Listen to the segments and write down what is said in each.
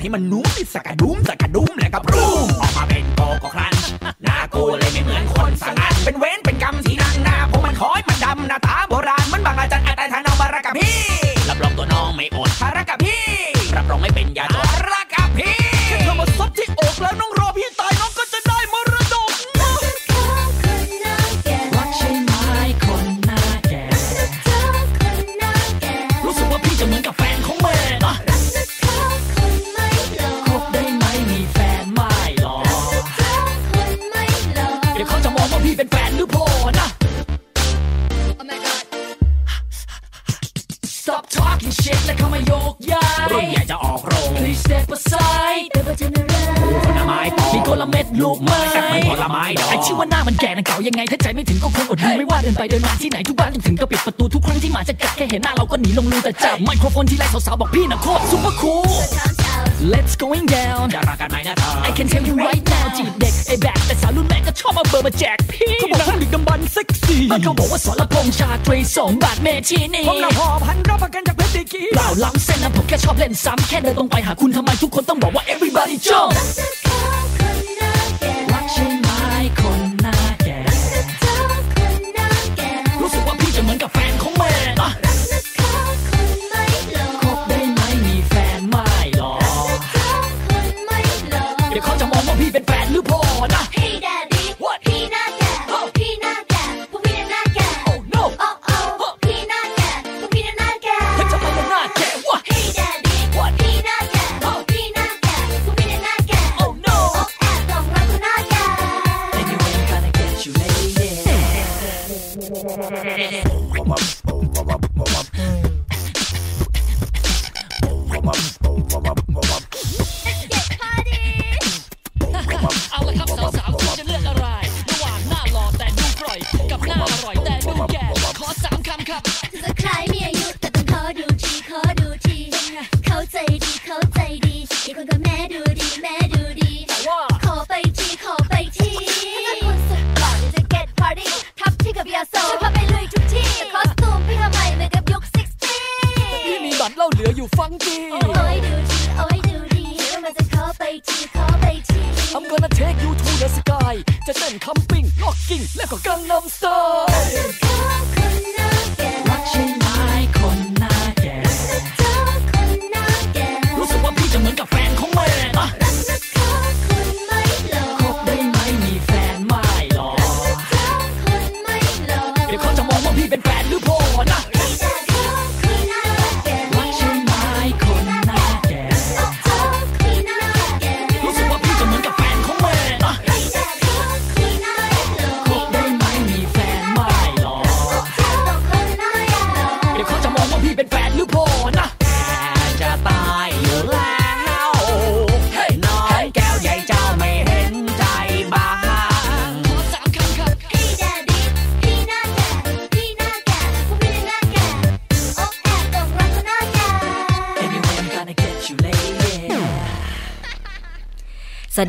ให้มันนุ่มสักกะดุ้ม ห็นหน้าเราก็หนีลงลืมแต่จับไมโครโฟนที่ไรสาวๆบอกพี่นะโคตรซุปเปอร์คูล Let's going down ดารากันไหนนะเธอ I can tell you right now จีบเด็กไอ้แบกแต่สาวรุ่นแม่ก็ชอบมาเบอร์มาแจกพี่เขาบอกว่าดึกดำบรนเซ็กซี่มันเขาบอกว่าสรพงษ์ชาตรีสมบัติเมชินีผมละหอบพันรับประกันจากเพชรดีกีเปล่าล้ำเส้นนะผมแค่ชอบเล่นซ้ำแค่เดินตรงไปหาคุณทำไมทุกคนต้องบอกว่า everybody jump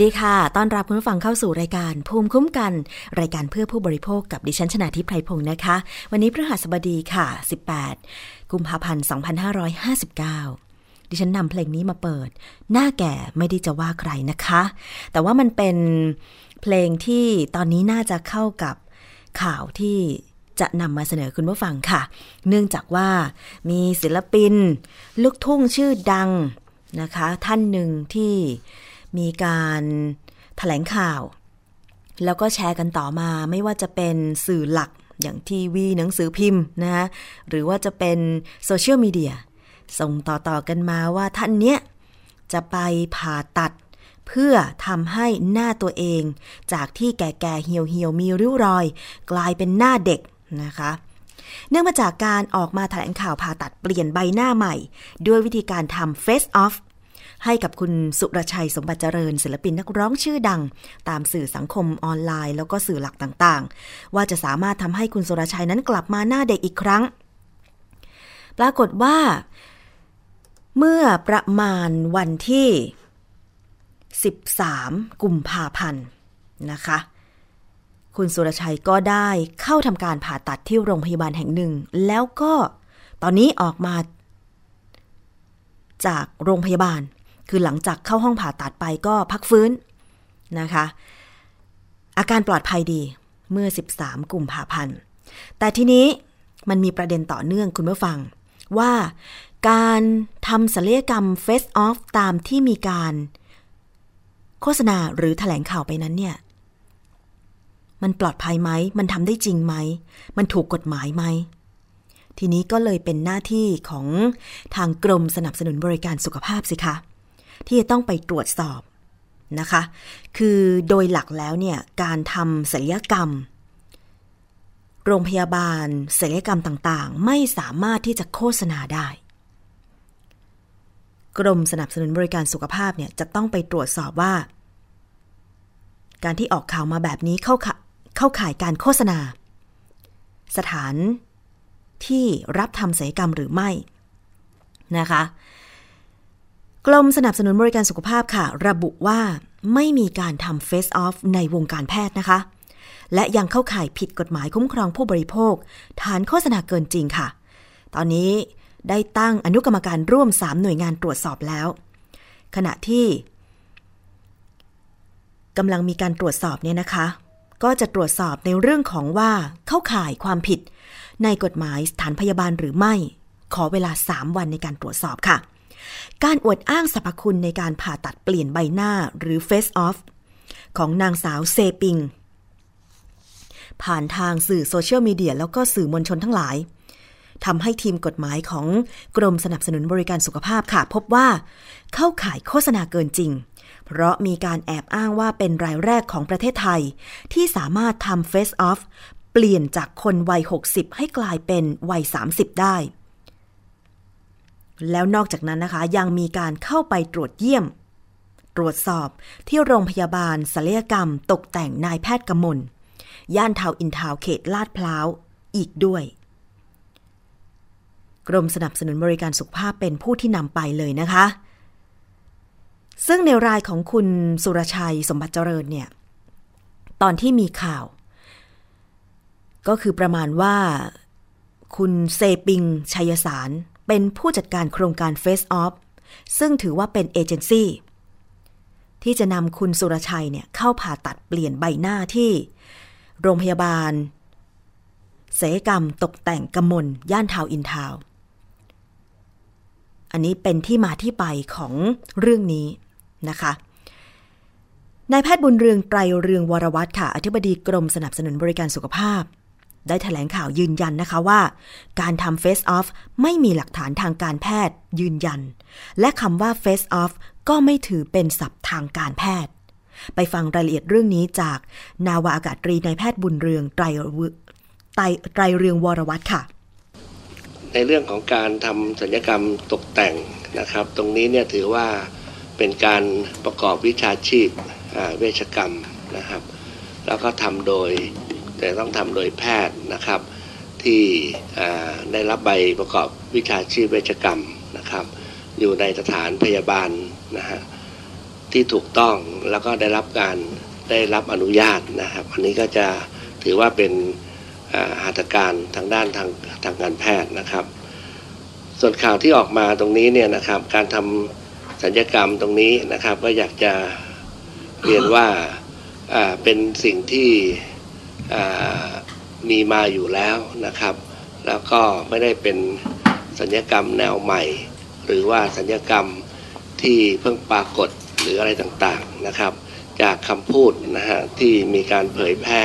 ดีค่ะ ต้อนรับคุณผู้ฟังเข้าสู่รายการภูมิคุ้มกัน รายการเพื่อผู้บริโภคกับดิฉันชนะทิพไพรพงศ์นะคะ วันนี้พฤหัสบดีค่ะ 18 กุมภาพันธ์ 2559 ดิฉันนำเพลงนี้มาเปิด หน้าแก่ไม่ได้จะว่าใครนะคะ แต่ว่ามันเป็นเพลงที่ตอนนี้น่าจะเข้ากับข่าวที่จะนำมาเสนอคุณผู้ฟังค่ะ เนื่องจากว่ามีศิลปิน ลูกทุ่งชื่อดังนะคะ ท่านหนึ่งที่ มีการถแถลงข่าว แล้วก็แชร์กันต่อมาไม่ว่าจะเป็นสื่อหลักอย่างทีวีหนังสือพิมพ์นะฮะหรือว่าจะเป็นโซเชียลมีเดียส่งต่อๆกันมาว่าท่านเนี้ยจะไปผ่าตัด เพื่อทำให้หน้าตัวเอง จากที่แก่ๆเหี่ยวๆมีริ้วรอย กลายเป็นหน้าเด็กนะคะ เนื่องมาจากการออกมาแถลงข่าวผ่าตัดเปลี่ยนใบหน้าใหม่ ด้วยวิธีการทำ face off ให้กับคุณสุรชัยสมบัติเจริญศิลปินนักร้องชื่อดัง ตามสื่อสังคมออนไลน์ แล้วก็สื่อหลักต่างๆ ว่าจะสามารถทำให้คุณสุรชัยนั้นกลับมาหน้าเด็กอีกครั้ง ปรากฏว่า เมื่อประมาณวันที่ 13 กุมภาพันธ์นะคะคุณสุรชัยก็ได้เข้าทำการผ่าตัดที่โรงพยาบาลแห่งหนึ่ง แล้วก็ตอนนี้ออกมา จากโรงพยาบาล คือหลังจากเข้าห้องผ่าตัดไปก็พักฟื้นนะคะ อาการปลอดภัยดีเมื่อ 13 กุมภาพันธ์ แต่ทีนี้มันมีประเด็นต่อเนื่องคุณผู้ฟัง ว่าการทำศัลยกรรม Face Off ตามที่มีการโฆษณาหรือแถลงข่าวไปนั้นเนี่ย มันปลอดภัยไหม มันทำได้จริงไหม มันถูกกฎหมายไหม ทีนี้ก็เลยเป็นหน้าที่ของทางกรมสนับสนุนบริการสุขภาพสิคะ ที่จะต้องไปตรวจสอบนะคะ คือโดยหลักแล้วเนี่ยการทำศัลยกรรม โรงพยาบาลศัลยกรรมต่างๆ ไม่สามารถที่จะโฆษณาได้ กรมสนับสนุนบริการสุขภาพเนี่ยจะต้องไปตรวจสอบว่า การที่ออกข่าวมาแบบนี้เข้าขะเข้าข่ายการโฆษณา สถานที่รับทำศัลยกรรมหรือไม่นะคะ กรมสนับสนุนบริการสุขภาพค่ะ ระบุว่าไม่มีการทำ Face Off ในวงการแพทย์นะคะ และยังเข้าข่ายผิดกฎหมายคุ้มครองผู้บริโภค ฐานโฆษณาเกินจริงค่ะ ตอนนี้ได้ตั้งอนุกรรมการร่วม 3 หน่วยงานตรวจสอบแล้ว ขณะที่กำลังมีการตรวจสอบเนี่ยนะคะ ก็จะตรวจสอบในเรื่องของว่าเข้าข่ายความผิด ในกฎหมายสถานพยาบาลหรือไม่ ขอเวลา 3 วันในการตรวจสอบค่ะ การอวดอ้างสรรพคุณในการผ่าตัดเปลี่ยนใบหน้าหรือ Face Off ของนางสาวเซปิง ผ่านทางสื่อโซเชียลมีเดียแล้วก็สื่อมวลชนทั้งหลายทำให้ทีมกฎหมายของกรมสนับสนุนบริการสุขภาพค่ะ พบว่า เข้าข่ายโฆษณาเกินจริง เพราะมีการแอบอ้างว่าเป็นรายแรกของประเทศไทย ที่สามารถทำ Face Off เปลี่ยนจากคนวัย 60 ให้กลายเป็นวัย 30 ได้ แล้วนอกจากนั้นนะคะ ยังมีการเข้าไปตรวจเยี่ยม ตรวจสอบที่โรงพยาบาลศัลยกรรม ตกแต่งนายแพทย์กมล ย่านทาวอินทาวเขตลาดพร้าวอีกด้วย กรมสนับสนุนบริการสุขภาพเป็นผู้ที่นำไปเลยนะคะ ซึ่งในรายของคุณสุรชัยสมบัติเจริญเนี่ย ตอนที่มีข่าว ก็คือประมาณว่า คุณเซปิงชัยสาร เป็นผู้จัดการโครงการ Face Off ซึ่งถือว่าเป็นเอเจนซี่ที่จะนำคุณสุรชัยเนี่ยเข้าผ่าตัดเปลี่ยนใบหน้าที่ โรงพยาบาลศัลยกรรมตกแต่งกมลย่านทาวน์อินทาวน์ อันนี้เป็นที่มาที่ไปของเรื่องนี้นะคะนายแพทย์บุญเรืองไตรเรืองวรวัฒน์ค่ะ อธิบดีกรมสนับสนุนบริการสุขภาพ ได้แถลงข่าวยืนยันนะคะว่า การทำ Face Off ไม่มีหลักฐานทางการแพทย์ยืนยัน และคำว่า Face Off ก็ไม่ถือเป็นศัพท์ทางการแพทย์ ไปฟังรายละเอียดเรื่องนี้จาก นาวาอากาศตรีนายแพทย์บุญเรืองไตรเวไตรไตรเรืองวรวัตรค่ะ ในเรื่องของการทำศัลยกรรมตกแต่งนะครับ ตรงนี้เนี่ยถือว่าเป็นการประกอบวิชาชีพเวชกรรมนะครับ แล้วก็ทำโดย แต่ต้องทำโดยแพทย์นะครับ ที่ได้รับใบประกอบวิชาชีพเวชกรรมนะครับ อยู่ในสถานพยาบาลนะฮะที่ถูกต้องแล้วก็ได้รับการได้รับอนุญาตนะครับ อันนี้ก็จะถือว่าเป็นอ่าหัตถการทางด้านทางทางการแพทย์นะครับ ส่วนข่าวที่ออกมาตรงนี้เนี่ยนะครับ การทำสัญญกรรมตรงนี้นะครับ ก็อยากจะเรียนว่าเป็นสิ่งที่ มีมาอยู่แล้วนะครับ แล้วก็ไม่ได้เป็นสัญญกรรมแนวใหม่ หรือว่าสัญญกรรมที่เพิ่งปรากฏหรืออะไรต่างๆนะครับ จากคำพูดนะฮะที่มีการเผยแพร่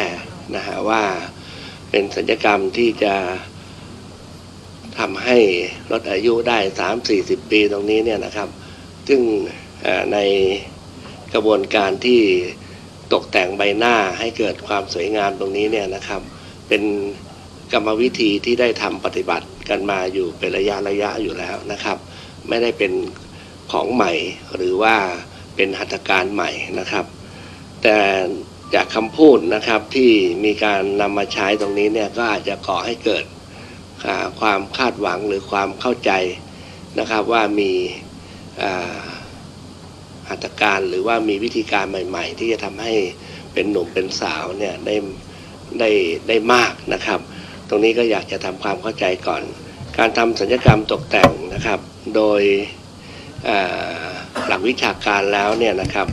นะฮะว่าเป็นสัญญกรรมที่จะทำให้ลดอายุได้ 3 4 0 ปีตรงนี้เนี่ยนะครับ ซึ่งในกระบวนการที่ ตกแต่งใบหน้าให้เกิดความสวยงามตรงนี้เนี่ยนะครับ เป็นกรรมวิธีที่ได้ทำปฏิบัติกันมาอยู่เป็นระยะระยะอยู่แล้วนะครับ ไม่ได้เป็นของใหม่หรือว่าเป็นหัตถการใหม่นะครับ แต่จากคำพูดนะครับที่มีการนำมาใช้ตรงนี้เนี่ยก็อาจจะก่อให้เกิดความคาดหวังหรือความเข้าใจนะครับว่ามีา หัตถการหรือว่ามีวิธีการใหม่ ๆ ที่จะทำให้เป็นหนุ่มเป็นสาวเนี่ยได้ได้ได้มากนะครับ ตรงนี้ก็อยากจะทำความเข้าใจก่อน การทำสัญญกรรมตกแต่งนะครับ โดยหลักวิชาการแล้วเนี่ยนะครับ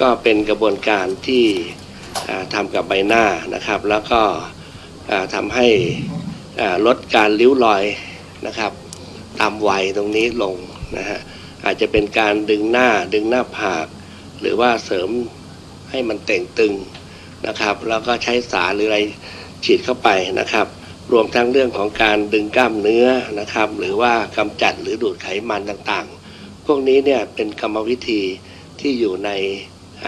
ก็เป็นกระบวนการที่อ่าทำกับใบหน้านะครับ แล้วก็อ่าทำให้ลดการริ้วรอยนะครับ ตามวัยตรงนี้ลงนะฮะ อาจจะเป็นการดึงหน้าดึงหน้าผาก หรือว่าเสริมให้มันเต่งตึงนะครับ แล้วก็ใช้สารหรืออะไรฉีดเข้าไปนะครับ รวมทั้งเรื่องของการดึงกล้ามเนื้อนะครับ หรือว่ากำจัดหรือดูดไขมันต่างๆ พวกนี้เนี่ยเป็นกรรมวิธีที่อยู่ใน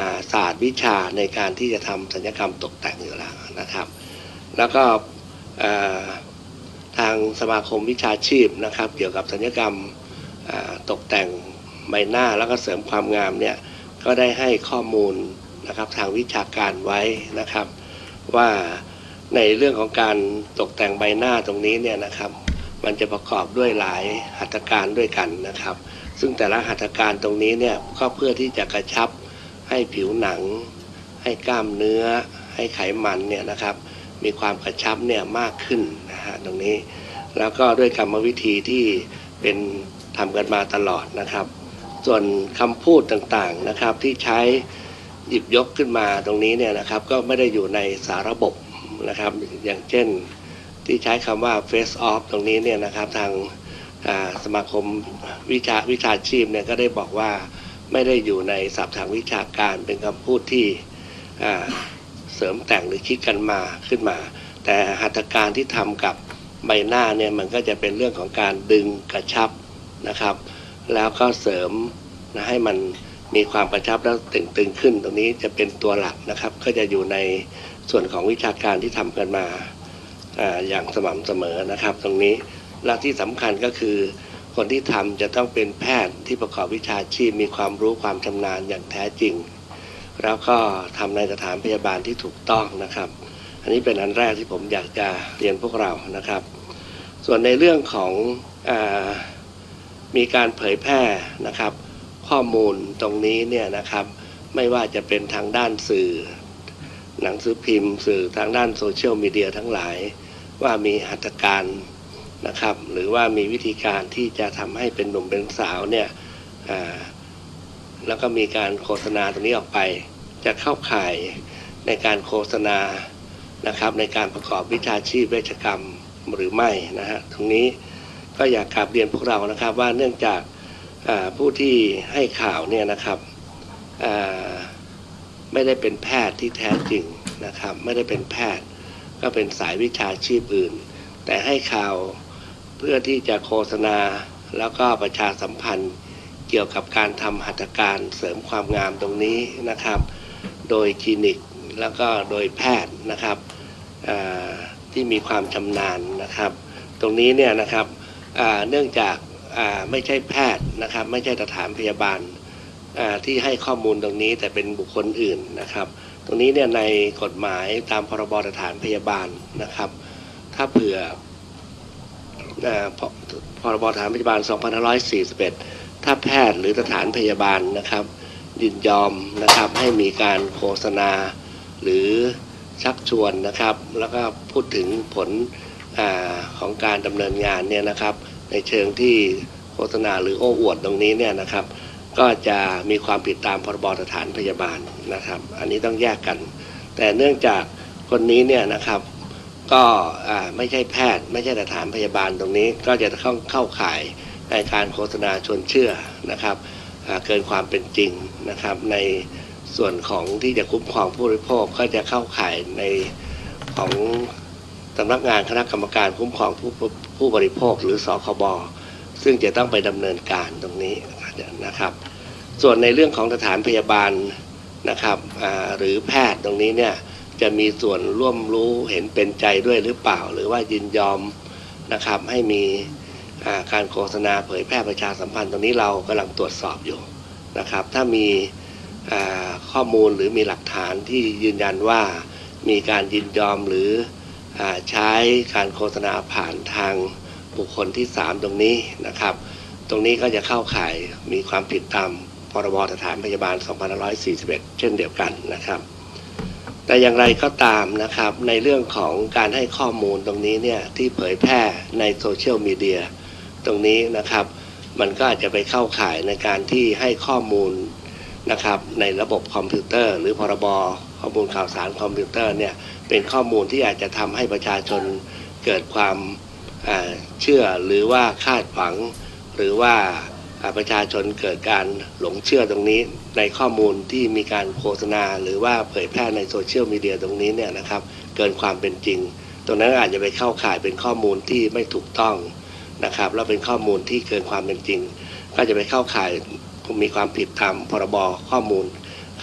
าศาสตร์วิชาในการที่จะทำสัญญกรรมตกแต่งอยู่แล้วนะครับ แล้วก็ทางสมาคมวิชาชีพนะครับ เกี่ยวกับสัญญกรรม ตกแต่งใบหน้าแล้วก็เสริมความงามเนี่ยก็ได้ให้ข้อมูลนะครับทางวิชาการไว้นะครับ ว่าในเรื่องของการตกแต่งใบหน้าตรงนี้เนี่ยนะครับ มันจะประกอบด้วยหลายหัตถการด้วยกันนะครับ ซึ่งแต่ละหัตถการตรงนี้เนี่ยก็เพื่อที่จะกระชับให้ผิวหนัง ให้กล้ามเนื้อ ให้ไขมันเนี่ยนะครับ มีความกระชับเนี่ยมากขึ้นนะฮะตรงนี้ แล้วก็ด้วยกรรมวิธีที่เป็น ทำกันมาตลอดนะครับ ส่วนคำพูดต่างๆนะครับที่ใช้หยิบยกขึ้นมาตรงนี้เนี่ยนะครับก็ไม่ได้อยู่ในสาระบบนะครับ อย่างเช่นที่ใช้คำว่า face off ตรงนี้เนี่ยนะครับทางสมาคมวิชาวิชาชีพเนี่ยก็ได้บอกว่าไม่ได้อยู่ในศัพท์ทางวิชาการเป็นคำพูดที่เสริมแต่งหรือคิดกันมาขึ้นมา แต่หัตถการที่ทำกับใบหน้าเนี่ยมันก็จะเป็นเรื่องของการดึงกระชับ นะครับ แล้วก็เสริมนะให้มันมีความกระชับแล้วตึงตึงขึ้น ตรงนี้จะเป็นตัวหลักนะครับ ก็จะอยู่ในส่วนของวิชาการที่ทำกันมาออย่างสม่ำเสมอนะครับ ตรงนี้และที่สำคัญก็คือ คนที่ทำจะต้องเป็นแพทย์ที่ประกอบวิชาชีพมีความรู้ความชำนาญอย่างแท้จริง แล้วก็ทำในสถานพยาบาลที่ถูกต้องนะครับ อันนี้เป็นอันแรกที่ผมอยากจะเรียนพวกเรานะครับ ส่วนในเรื่องของอ มีการเผยแพร่นะครับ ข้อมูลตรงนี้เนี่ยนะครับไม่ว่าจะเป็นทางด้านสื่อ หนังสือพิมพ์ สื่อทางด้านโซเชียลมีเดียทั้งหลาย ว่ามีหัตถการนะครับ หรือว่ามีวิธีการที่จะทำให้เป็นหนุ่มเป็นสาวเนี่ยแล้วก็มีการโฆษณาตรงนี้ออกไป จะเข้าข่ายในการโฆษณานะครับ ในการประกอบวิชาชีพเวชกรรมหรือไม่นะฮะตรงนี้ ก็อยากกลับเรียนพวกเรานะครับ ว่าเนื่องจากผู้ที่ให้ข่าวเนี่ยนะครับไม่ได้เป็นแพทย์ที่แท้จริงนะครับ ไม่ได้เป็นแพทย์ก็เป็นสายวิชาชีพอื่น แต่ให้ข่าวเพื่อที่จะโฆษณาแล้วก็ประชาสัมพันธ์เกี่ยวกับการทำหัตถการเสริมความงามตรงนี้นะครับ โดยคลินิกแล้วก็โดยแพทย์นะครับที่มีความชำนาญนะครับ ตรงนี้เนี่ยนะครับ เนื่องจากไม่ใช่แพทย์นะครับ ไม่ใช่สถานพยาบาลที่ให้ข้อมูลตรงนี้แต่เป็นบุคคลอื่นนะครับ ตรงนี้เนี่ยในกฎหมายตามพรบสถานพยาบาลนะครับ ถ้าเผื่อพรบสถานพยาบาล 2541 ถ้าแพทย์หรือสถานพยาบาลนะครับยินยอมนะครับให้มีการโฆษณา หรือชักชวนนะครับ แล้วก็พูดถึงผล อของการดำเนินงานเนี่ยนะครับ ในเชิงที่โฆษณาหรือโอ้อวดตรงนี้เนี่ยนะครับ ก็จะมีความผิดตามพรบสถานพยาบาลนะครับ อันนี้ต้องแยกกัน แต่เนื่องจากคนนี้เนี่ยนะครับ ก็ไม่ใช่แพทย์ ไม่ใช่สถานพยาบาลตรงนี้ ก็จะเข้าเข้าข่ายในการโฆษณาชวนเชื่อนะครับเกินความเป็นจริงนะครับ ในส่วนของที่จะคุ้มครองผู้บริโภคก็จะเข้าข่ายในของ สำนักงานคณะกรรมการคุ้มครองผู้ผู้บริโภคหรือสคบซึ่งจะต้องไปดำเนินการตรงนี้นะครับ ส่วนในเรื่องของสถานพยาบาลนะครับหรือแพทย์ตรงนี้เนี่ยจะมีส่วนร่วมรู้เห็นเป็นใจด้วยหรือเปล่า หรือว่ายินยอมนะครับให้มีการโฆษณาเผยแพร่ประชาสัมพันธ์ตรงนี้เรากำลังตรวจสอบอยู่นะครับ ถ้ามีข้อมูลหรือมีหลักฐานที่ยืนยันว่ามีการยินยอมหรือ ใช้การโฆษณาผ่านทางบุคคลที่ 3 ตรงนี้นะครับ ตรงนี้ก็จะเข้าข่ายมีความผิดตามพรบสถานพยาบาล 2541 เช่นเดียวกันนะครับ แต่อย่างไรก็ตามนะครับ ในเรื่องของการให้ข้อมูลตรงนี้เนี่ยที่เผยแพร่ในโซเชียลมีเดียตรงนี้นะครับ มันก็อาจจะไปเข้าข่ายในการที่ให้ข้อมูลนะครับในระบบคอมพิวเตอร์ หรือพรบ ข้อมูลข่าวสารคอมพิวเตอร์เนี่ยเป็นข้อมูลที่อาจจะทำให้ประชาชนเกิดความเชื่อหรือว่าคาดหวัง หรือว่าประชาชนเกิดการหลงเชื่อตรงนี้ ในข้อมูลที่มีการโฆษณา หรือว่าเผยแพร่ในโซเชียลมีเดียตรงนี้เนี่ยนะครับเกินความเป็นจริง ตรงนั้นอาจจะไปเข้าข่ายเป็นข้อมูลที่ไม่ถูกต้องนะครับแล้วเป็นข้อมูลที่เกินความเป็นจริง ก็จะไปเข้าข่ายมีความผิดตามพรบข้อมูล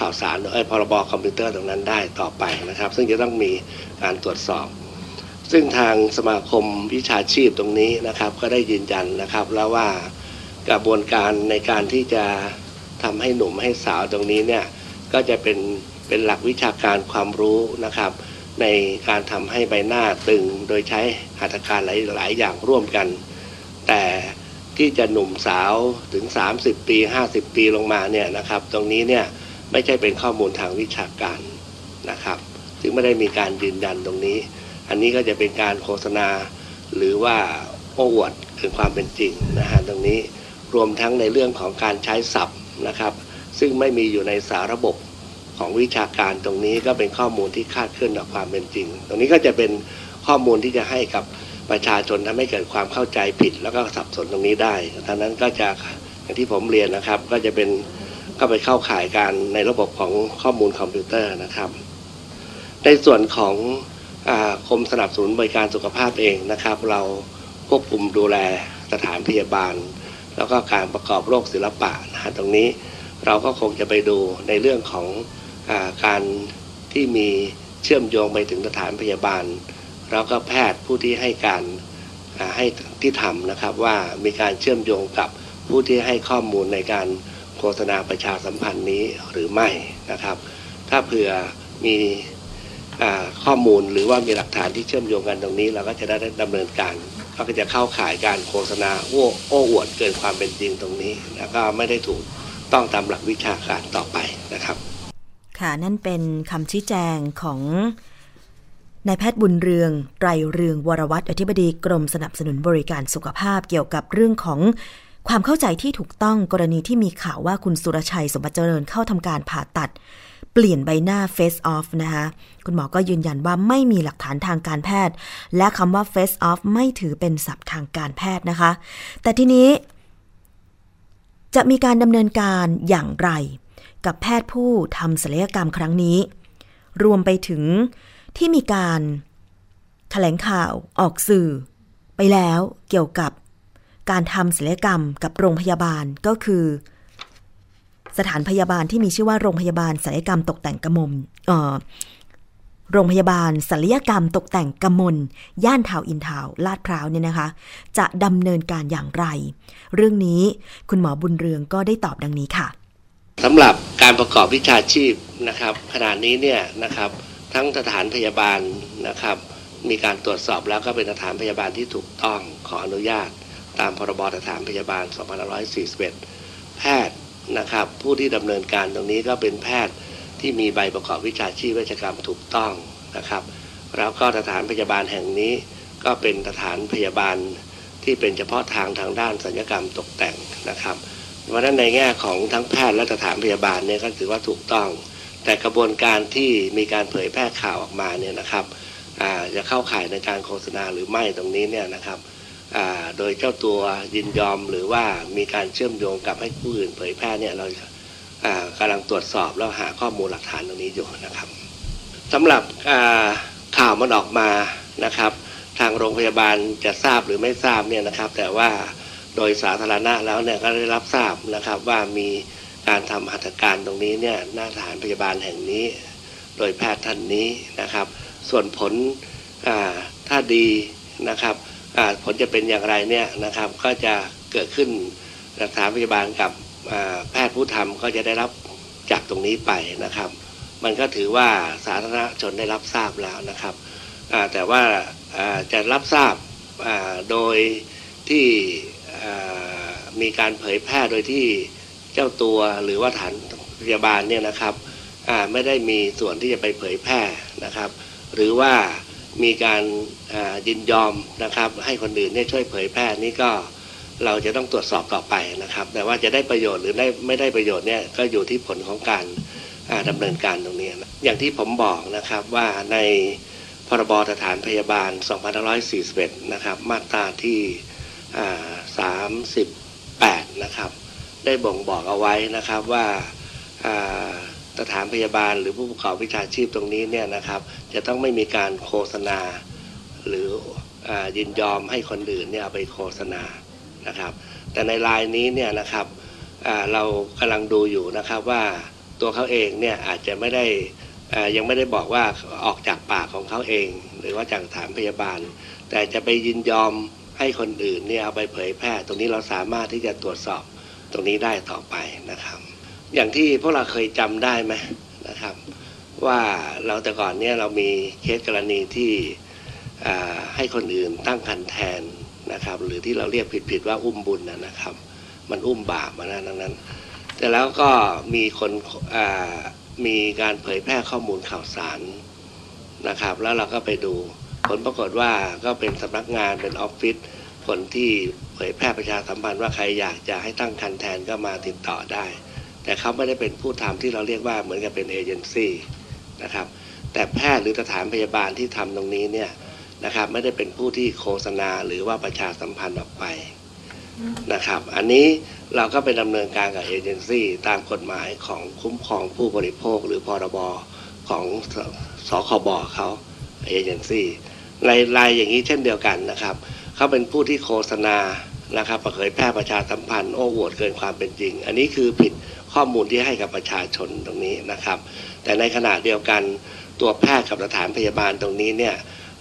ข่าวสารเอ้พรบคอมพิวเตอร์ตรงนั้นได้ต่อไปนะครับ ซึ่งจะต้องมีการตรวจสอบ ซึ่งทางสมาคมวิชาชีพตรงนี้นะครับ ก็ได้ยืนยันนะครับแล้วว่ากระบวนการในการที่จะทำให้หนุ่มให้สาวตรงนี้เนี่ยก็จะเป็นเป็นหลักวิชาการความรู้นะครับ ในการทำให้ใบหน้าตึงโดยใช้หัตถการหลายหลายอย่างร่วมกัน แต่ที่จะหนุ่มสาวถึง 30 ปี 50 ปีลงมาเนี่ยนะครับ ตรงนี้เนี่ย ไม่ใช่เป็นข้อมูลทางวิชาการนะครับ ซึ่งไม่ได้มีการยืนยันตรงนี้ อันนี้ก็จะเป็นการโฆษณาหรือว่าโอ้อวดถึงความเป็นจริงนะฮะตรงนี้รวมทั้งในเรื่องของการใช้ศัพท์นะครับ ซึ่งไม่มีอยู่ในสาระบบของวิชาการตรงนี้ก็เป็นข้อมูลที่คาดเคลื่อนจากความเป็นจริง ตรงนี้ก็จะเป็นข้อมูลที่จะให้กับประชาชนทำให้เกิดความเข้าใจผิด แล้วก็สับสนตรงนี้ได้ทังนั้นก็จะอย่างที่ผมเรียนนะครับก็จะเป็น ก็ไปเข้าข่ายการในระบบของข้อมูลคอมพิวเตอร์นะครับ ในส่วนของกรมสนับสนุนบริการสุขภาพเองนะครับ เราควบคุมดูแลสถานพยาบาล แล้วก็การประกอบโรคศิลปะนะฮะตรงนี้เราก็คงจะไปดูในเรื่องของอการที่มีเชื่อมโยงไปถึงสถานพยาบาล แล้วก็แพทย์ผู้ที่ให้การให้ที่ทำนะครับว่ามีการเชื่อมโยงกับผู้ที่ให้ข้อมูลในการ โฆษณาประชาสัมพันธ์นี้หรือไม่นะครับ ถ้าเผื่อมีข้อมูลหรือว่ามีหลักฐานที่เชื่อมโยงกันตรงนี้ เราก็จะได้ดำเนินการก็จะเข้าข่ายการโฆษณาโอ้โอ้อวดเกินความเป็นจริงตรงนี้ แล้วก็ไม่ได้ถูกต้องตามหลักวิชาการต่อไปนะครับ ค่ะนั่นเป็นคำชี้แจงของนายแพทย์บุญเรืองไตรเรืองวรวัตรอธิบดีกรมสนับสนุนบริการสุขภาพเกี่ยวกับเรื่องของ ความเข้าใจที่ถูกต้องกรณีที่มีข่าวว่าคุณสุรชัยสมบัติเจริญเข้าทำการผ่าตัด เปลี่ยนใบหน้า face off นะคะคุณหมอก็ยืนยันว่าไม่มีหลักฐานทางการแพทย์ และคำว่า face off ไม่ถือเป็นศัพท์ทางการแพทย์นะคะ แต่ทีนี้ จะมีการดำเนินการอย่างไร กับแพทย์ผู้ทำศัลยกรรมครั้งนี้ รวมไปถึงที่มีการถแถลงข่าวออกสื่อ ไปแล้วเกี่ยวกับ การทำศัลยกรรมกับโรงพยาบาลก็คือ สถานพยาบาลที่มีชื่อว่าโรงพยาบาลศัลยกรรมตกแต่งกระมมโรงพยาบาลศัลยกรรมตกแต่งกระมล ย่านทาวอินทาวลาดพร้าวเนี่ยนะคะ จะดำเนินการอย่างไร เรื่องนี้คุณหมอบุญเรืองก็ได้ตอบดังนี้ค่ะสำหรับการประกอบวิชาชีพนะครับขณะนี้เนี่ยนะครับทั้งสถานพยาบาลนะครับ มีการตรวจสอบแล้วก็เป็นสถานพยาบาลที่ถูกต้องขออนุญาต ตามพรบสถานพยาบาล 2541 แพทย์นะครับ ผู้ที่ดำเนินการตรงนี้ก็เป็นแพทย์ที่มีใบประกอบวิชาชีพเวชกรรมถูกต้องนะครับ แล้วก็สถานพยาบาลแห่งนี้ก็เป็นสถานพยาบาลที่เป็นเฉพาะทางทางด้านสัญญกรรมตกแต่งนะครับเพราะนั้นในแง่ของทั้งแพทย์และสถานพยาบาลเนี่ยก็ถือว่าถูกต้อง แต่กระบวนการที่มีการเผยแพร่ข่าวออกมาเนี่ยนะครับจะเข้าข่ายในการโฆษณาหรือไม่ตรงนี้เนี่ยนะครับ โดยเจ้าตัวยินยอมหรือว่ามีการเชื่อมโยงกับให้ผู้อื่นเผยแพร่เนี่ยเรากำลังตรวจสอบแล้วหาข้อมูลหลักฐานตรงนี้อยู่นะครับสำหรับข่าวมันออกมานะครับ ทางโรงพยาบาลจะทราบหรือไม่ทราบเนี่ยนะครับ แต่ว่าโดยสาธารณะแล้วเนี่ยก็ได้รับทราบนะครับว่ามีการทำหัตถการตรงนี้เนี่ยหน้าสถานพยาบาลแห่งนี้ โดยแพทย์ท่านนี้นะครับ ส่วนผลถ้าดีนะครับ ผลจะเป็นอย่างไรเนี่ยนะครับ ก็จะเกิดขึ้นสถานพยาบาลกับแพทย์ผู้ทำก็จะได้รับจากตรงนี้ไปนะครับ มันก็ถือว่าสาธารณชนได้รับทราบแล้วนะครับแต่ว่าจะรับทราบโดยที่มีการเผยแพร่โดยที่เจ้าตัวหรือว่าฐานพยาบาลเนี่ยนะครับไม่ได้มีส่วนที่จะไปเผยแพร่นะครับ หรือว่า มีการยินยอมนะครับ ให้คนอื่นเนี่ยช่วยเผยแพร่นี่ก็เราจะต้องตรวจสอบต่อไปนะครับ แต่ว่าจะได้ประโยชน์หรือได้ไม่ได้ประโยชน์เนี่ยก็อยู่ที่ผลของการอ่าดำเนินการตรงนี้นะอย่างที่ผมบอกนะครับว่าในพรบสถานพยาบาล 2541 นะครับ มาตราที่ 38 นะครับ ได้บ่งบอกเอาไว้นะครับว่า สถานพยาบาลหรือผู้ประกอบวิชาชีพตรงนี้เนี่ยนะครับ จะต้องไม่มีการโฆษณา หรืออยินยอมให้คนอื่นเนี่ยไปโฆษณานะครับ แต่ในรายนี้เนี่ยนะครับเรากำลังดูอยู่นะครับว่าตัวเขาเองเนี่ยอาจจะไม่ได้ยังไม่ได้บอกว่าออกจากปากของเขาเอง หรือว่าจากสถานพยาบาล แต่จะไปยินยอมให้คนอื่นเนี่ยเอาไปเผยแพร่ ตรงนี้เราสามารถที่จะตรวจสอบตรงนี้ได้ต่อไปนะครับ อย่างที่พวกเราเคยจำได้ไหมนะครับ ว่าเราแต่ก่อนเนี่ยเรามีเคสกรณีที่ให้คนอื่นตั้งคันแทนนะครับ หรือที่เราเรียกผิดๆว่าอุ้มบุญนะครับ มันอุ้มบาปมานะดังนั้น แต่แล้วก็มีคนมีการเผยแพร่ข้อมูลข่าวสารนะครับ แล้วเราก็ไปดูผลปรากฏว่าก็เป็นสำนักงานเป็นออฟฟิศผลที่เผยแพร่ประชาสัมพันธ์ว่าใครอยากจะให้ตั้งคันแทนก็มาติดต่อได้ แต่เขาไม่ได้เป็นผู้ทำที่เราเรียกว่าเหมือนกับเป็นเอเจนซี่นะครับ แต่แพทย์หรือสถานพยาบาลที่ทำตรงนี้เนี่ยนะครับ ไม่ได้เป็นผู้ที่โฆษณาหรือว่าประชาสัมพันธ์ออกไปนะครับ อันนี้เราก็ไปดำเนินการกับเอเจนซี่ตามกฎหมายของคุ้มครองผู้บริโภคหรือพรบของสสคบเขาเอเจนซี่ในรายอย่างนี้เช่นเดียวกันนะครับ เขาเป็นผู้ที่โฆษณานะครับเผยแพร่ประชาสัมพันธ์โอ้อวดเกินความเป็นจริง อันนี้คือผิด ข้อมูลที่ให้กับประชาชนตรงนี้นะครับ แต่ในขณะเดียวกันตัวแพทย์กับสถานพยาบาลตรงนี้เนี่ย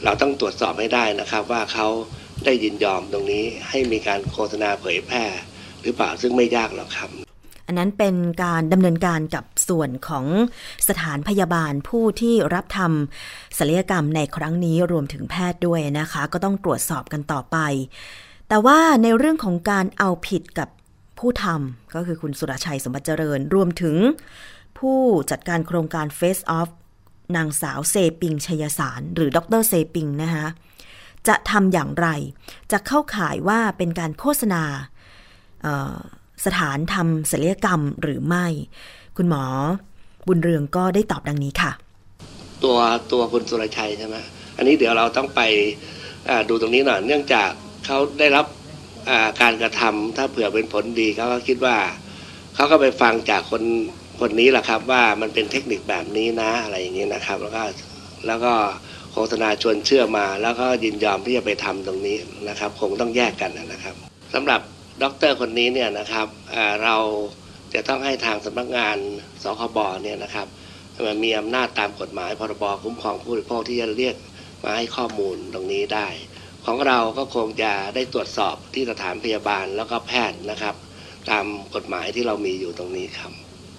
เราต้องตรวจสอบให้ได้นะครับ ว่าเขาได้ยินยอมตรงนี้ให้มีการโฆษณาเผยแพร่ หรือเปล่าซึ่งไม่ยากหรอกครับอันนั้นเป็นการดำเนินการกับส่วนของสถานพยาบาลผู้ที่รับทำศัลยกรรมในครั้งนี้รวมถึงแพทย์ด้วยนะคะ ก็ต้องตรวจสอบกันต่อไป แต่ว่าในเรื่องของการเอาผิดกับ ผู้ทำก็คือคุณสุรชัยสมบัติเจริญ รวมถึงผู้จัดการโครงการ Face Off นางสาวเซปิงชัยสาร หรือดรเซปิงนะคะจะทำอย่างไร จะเข้าข่ายว่าเป็นการโฆษณาสถานทำศัลยกรรมหรือไม่ คุณหมอบุญเรืองก็ได้ตอบดังนี้ค่ะ ตัวตัวคุณสุรชัยใช่ไหมอันนี้เดี๋ยวเราต้องไปดูตรงนี้หน่อยเนื่องจากเขาได้รับ การกระทำถ้าเผื่อเป็นผลดีเขาก็คิดว่าเขาก็ไปฟังจากคนคนนี้แหละครับว่ามันเป็นเทคนิคแบบนี้นะอะไรอย่างนี้นะครับ แล้วก็แล้วก็โฆษณาชวนเชื่อมา แล้วก็ยินยอมที่จะไปทำตรงนี้นะครับ คงต้องแยกกันนะครับสำหรับด็อกเตอร์คนนี้เนี่ยนะครับเราจะต้องให้ทางสำนักงานสคบเนี่ยนะครับมันมีอำนาจตามกฎหมายพรบคุ้มครองผู้บริโภคที่จะเรียกมาให้ข้อมูลตรงนี้ได้ ของเราก็คงจะได้ตรวจสอบที่สถานพยาบาลแล้วก็แพทย์นะครับ ตามกฎหมายที่เรามีอยู่ตรงนี้ครับ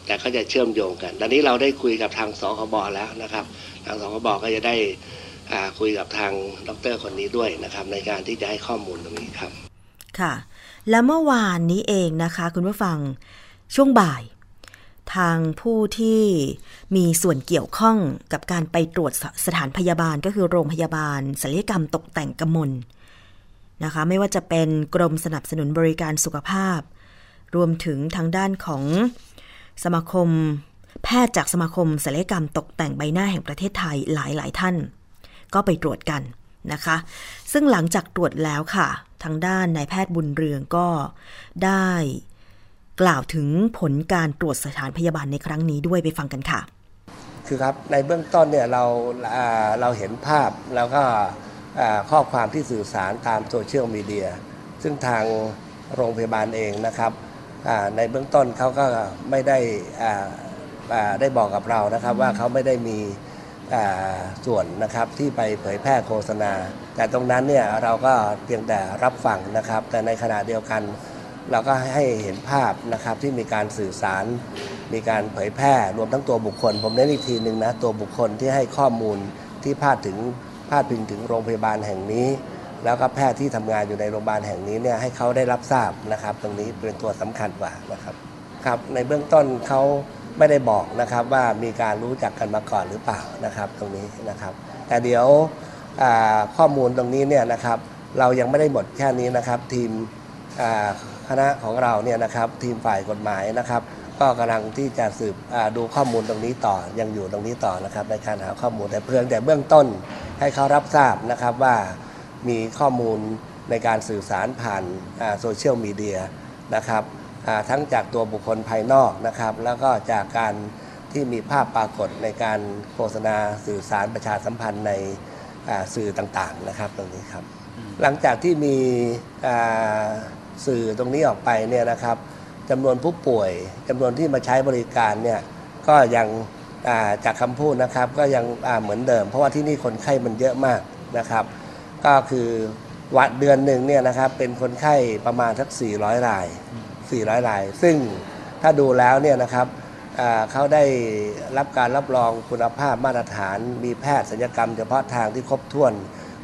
แต่ก็จะเชื่อมโยงกันตอนนี้เราได้คุยกับทางสคบแล้วนะครับ ทางสคบก็จะได้คุยกับทางดรคนนี้ด้วยนะครับ ในการที่จะให้ข้อมูลตรงนี้ครับ ค่ะ และเมื่อวานนี้เองนะคะ คุณผู้ฟังช่วงบ่าย ทางผู้ที่มีส่วนเกี่ยวข้องกับการไปตรวจสถานพยาบาลก็คือโรงพยาบาลศัลยกรรมตกแต่งกำมลนะคะไม่ว่าจะเป็นกรมสนับสนุนบริการสุขภาพ รวมถึงทางด้านของสมาคม แพทย์จากสมาคมศัลยกรรมตกแต่งใบหน้าแห่งประเทศไทยหลายหลายๆท่าน ก็ไปตรวจกันนะคะ ซึ่งหลังจากตรวจแล้วค่ะ ทางด้านนายแพทย์บุญเรืองก็ได้ กล่าวถึงผลการตรวจสถานพยาบาลในครั้งนี้ด้วยไปฟังกันค่ะ คือครับในเบื้องต้นเนี่ยเราเราเห็นภาพแล้วก็ข้อความที่สื่อสารตามโซเชียลมีเดียซึ่งทางโรงพยาบาลเองนะครับในเบื้องต้นเขาก็ไม่ได้ได้บอกกับเรานะครับว่าเขาไม่ได้มีส่วนนะครับที่ไปเผยแพร่โฆษณา แต่ตรงนั้นเนี่ยเราก็เพียงแต่รับฟังนะครับ แต่ในขณะเดียวกัน เราก็ให้เห็นภาพนะครับที่มีการสื่อสาร มีการเผยแพร่รวมทั้งตัวบุคคล ผมเน้นอีกทีหนึ่งนะตัวบุคคลที่ให้ข้อมูลที่พาดถึงพาดพิงถึงโรงพยาบาลแห่งนี้ แล้วก็แพทย์ที่ทำงานอยู่ในโรงพยาบาลแห่งนี้เนี่ยให้เขาได้รับทราบนะครับ ตรงนี้เป็นตัวสำคัญกว่านะครับครับในเบื้องต้นเขาไม่ได้บอกนะครับว่ามีการรู้จักกันมาก่อนหรือเปล่านะครับตรงนี้นะครับ แต่เดี๋ยวข้อมูลตรงนี้เนี่ยนะครับเรายังไม่ได้หมดแค่นี้นะครับ ทีม คณะของเราเนี่ยนะครับทีมฝ่ายกฎหมายนะครับ ก็กำลังที่จะสืบอ่าดูข้อมูลตรงนี้ต่อยังอยู่ตรงนี้ต่อนะครับ ในการหาข้อมูลแต่เพียงแต่เบื้องต้นให้เขารับทราบนะครับว่ามีข้อมูลในการสื่อสารผ่านโซเชียลมีเดียนะครับอ่าทั้งจากตัวบุคคลภายนอกนะครับ แล้วก็จากการที่มีภาพปรากฏในการโฆษณาสื่อสารประชาสัมพันธ์ในอ่าสื่อต่างๆนะครับตรงนี้ครับ หลังจากที่มีอ่า สื่อตรงนี้ออกไปเนี่ยนะครับจำนวนผู้ป่วยจำนวนที่มาใช้บริการเนี่ยก็ยังาจากคำพูดนะครับก็ยังเหมือนเดิม เพราะว่าที่นี่คนไข้มันเยอะมากนะครับ ก็คือวันเดือนหนึ่งเนี่ยนะครับเป็นคนไข้ประมาณสัก 400 ราย 400 ราย ซึ่งถ้าดูแล้วเนี่ยนะครับเขาได้รับการรับรองคุณภาพมาตรฐาน มีแพทย์ศัลยกรรม เฉพาะทางที่ครบถ้วน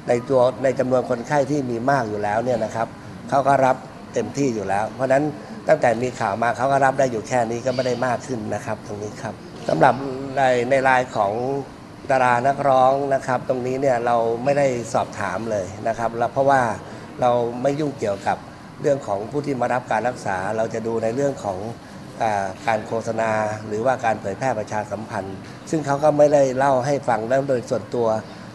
ในตัวในจำนวนคนไข้ที่มีมากอยู่แล้วเนี่ยนะครับเขาก็รับ เต็มที่อยู่แล้ว เพราะฉะนั้นตั้งแต่มีข่าวมาเขาก็รับได้อยู่แค่นี้ก็ไม่ได้มากขึ้นนะครับ ตรงนี้ครับสำหรับในในรายของดารานักร้องนะครับ ตรงนี้เนี่ยเราไม่ได้สอบถามเลยนะครับแล้วเพราะว่าเราไม่ยุ่งเกี่ยวกับเรื่องของผู้ที่มารับการรักษา เราจะดูในเรื่องของอการโฆษณา หรือว่าการเผยแพร่ประชาสัมพันธ์ ซึ่งเขาก็ไม่ได้เล่าให้ฟังแล้วโดยส่วนตัว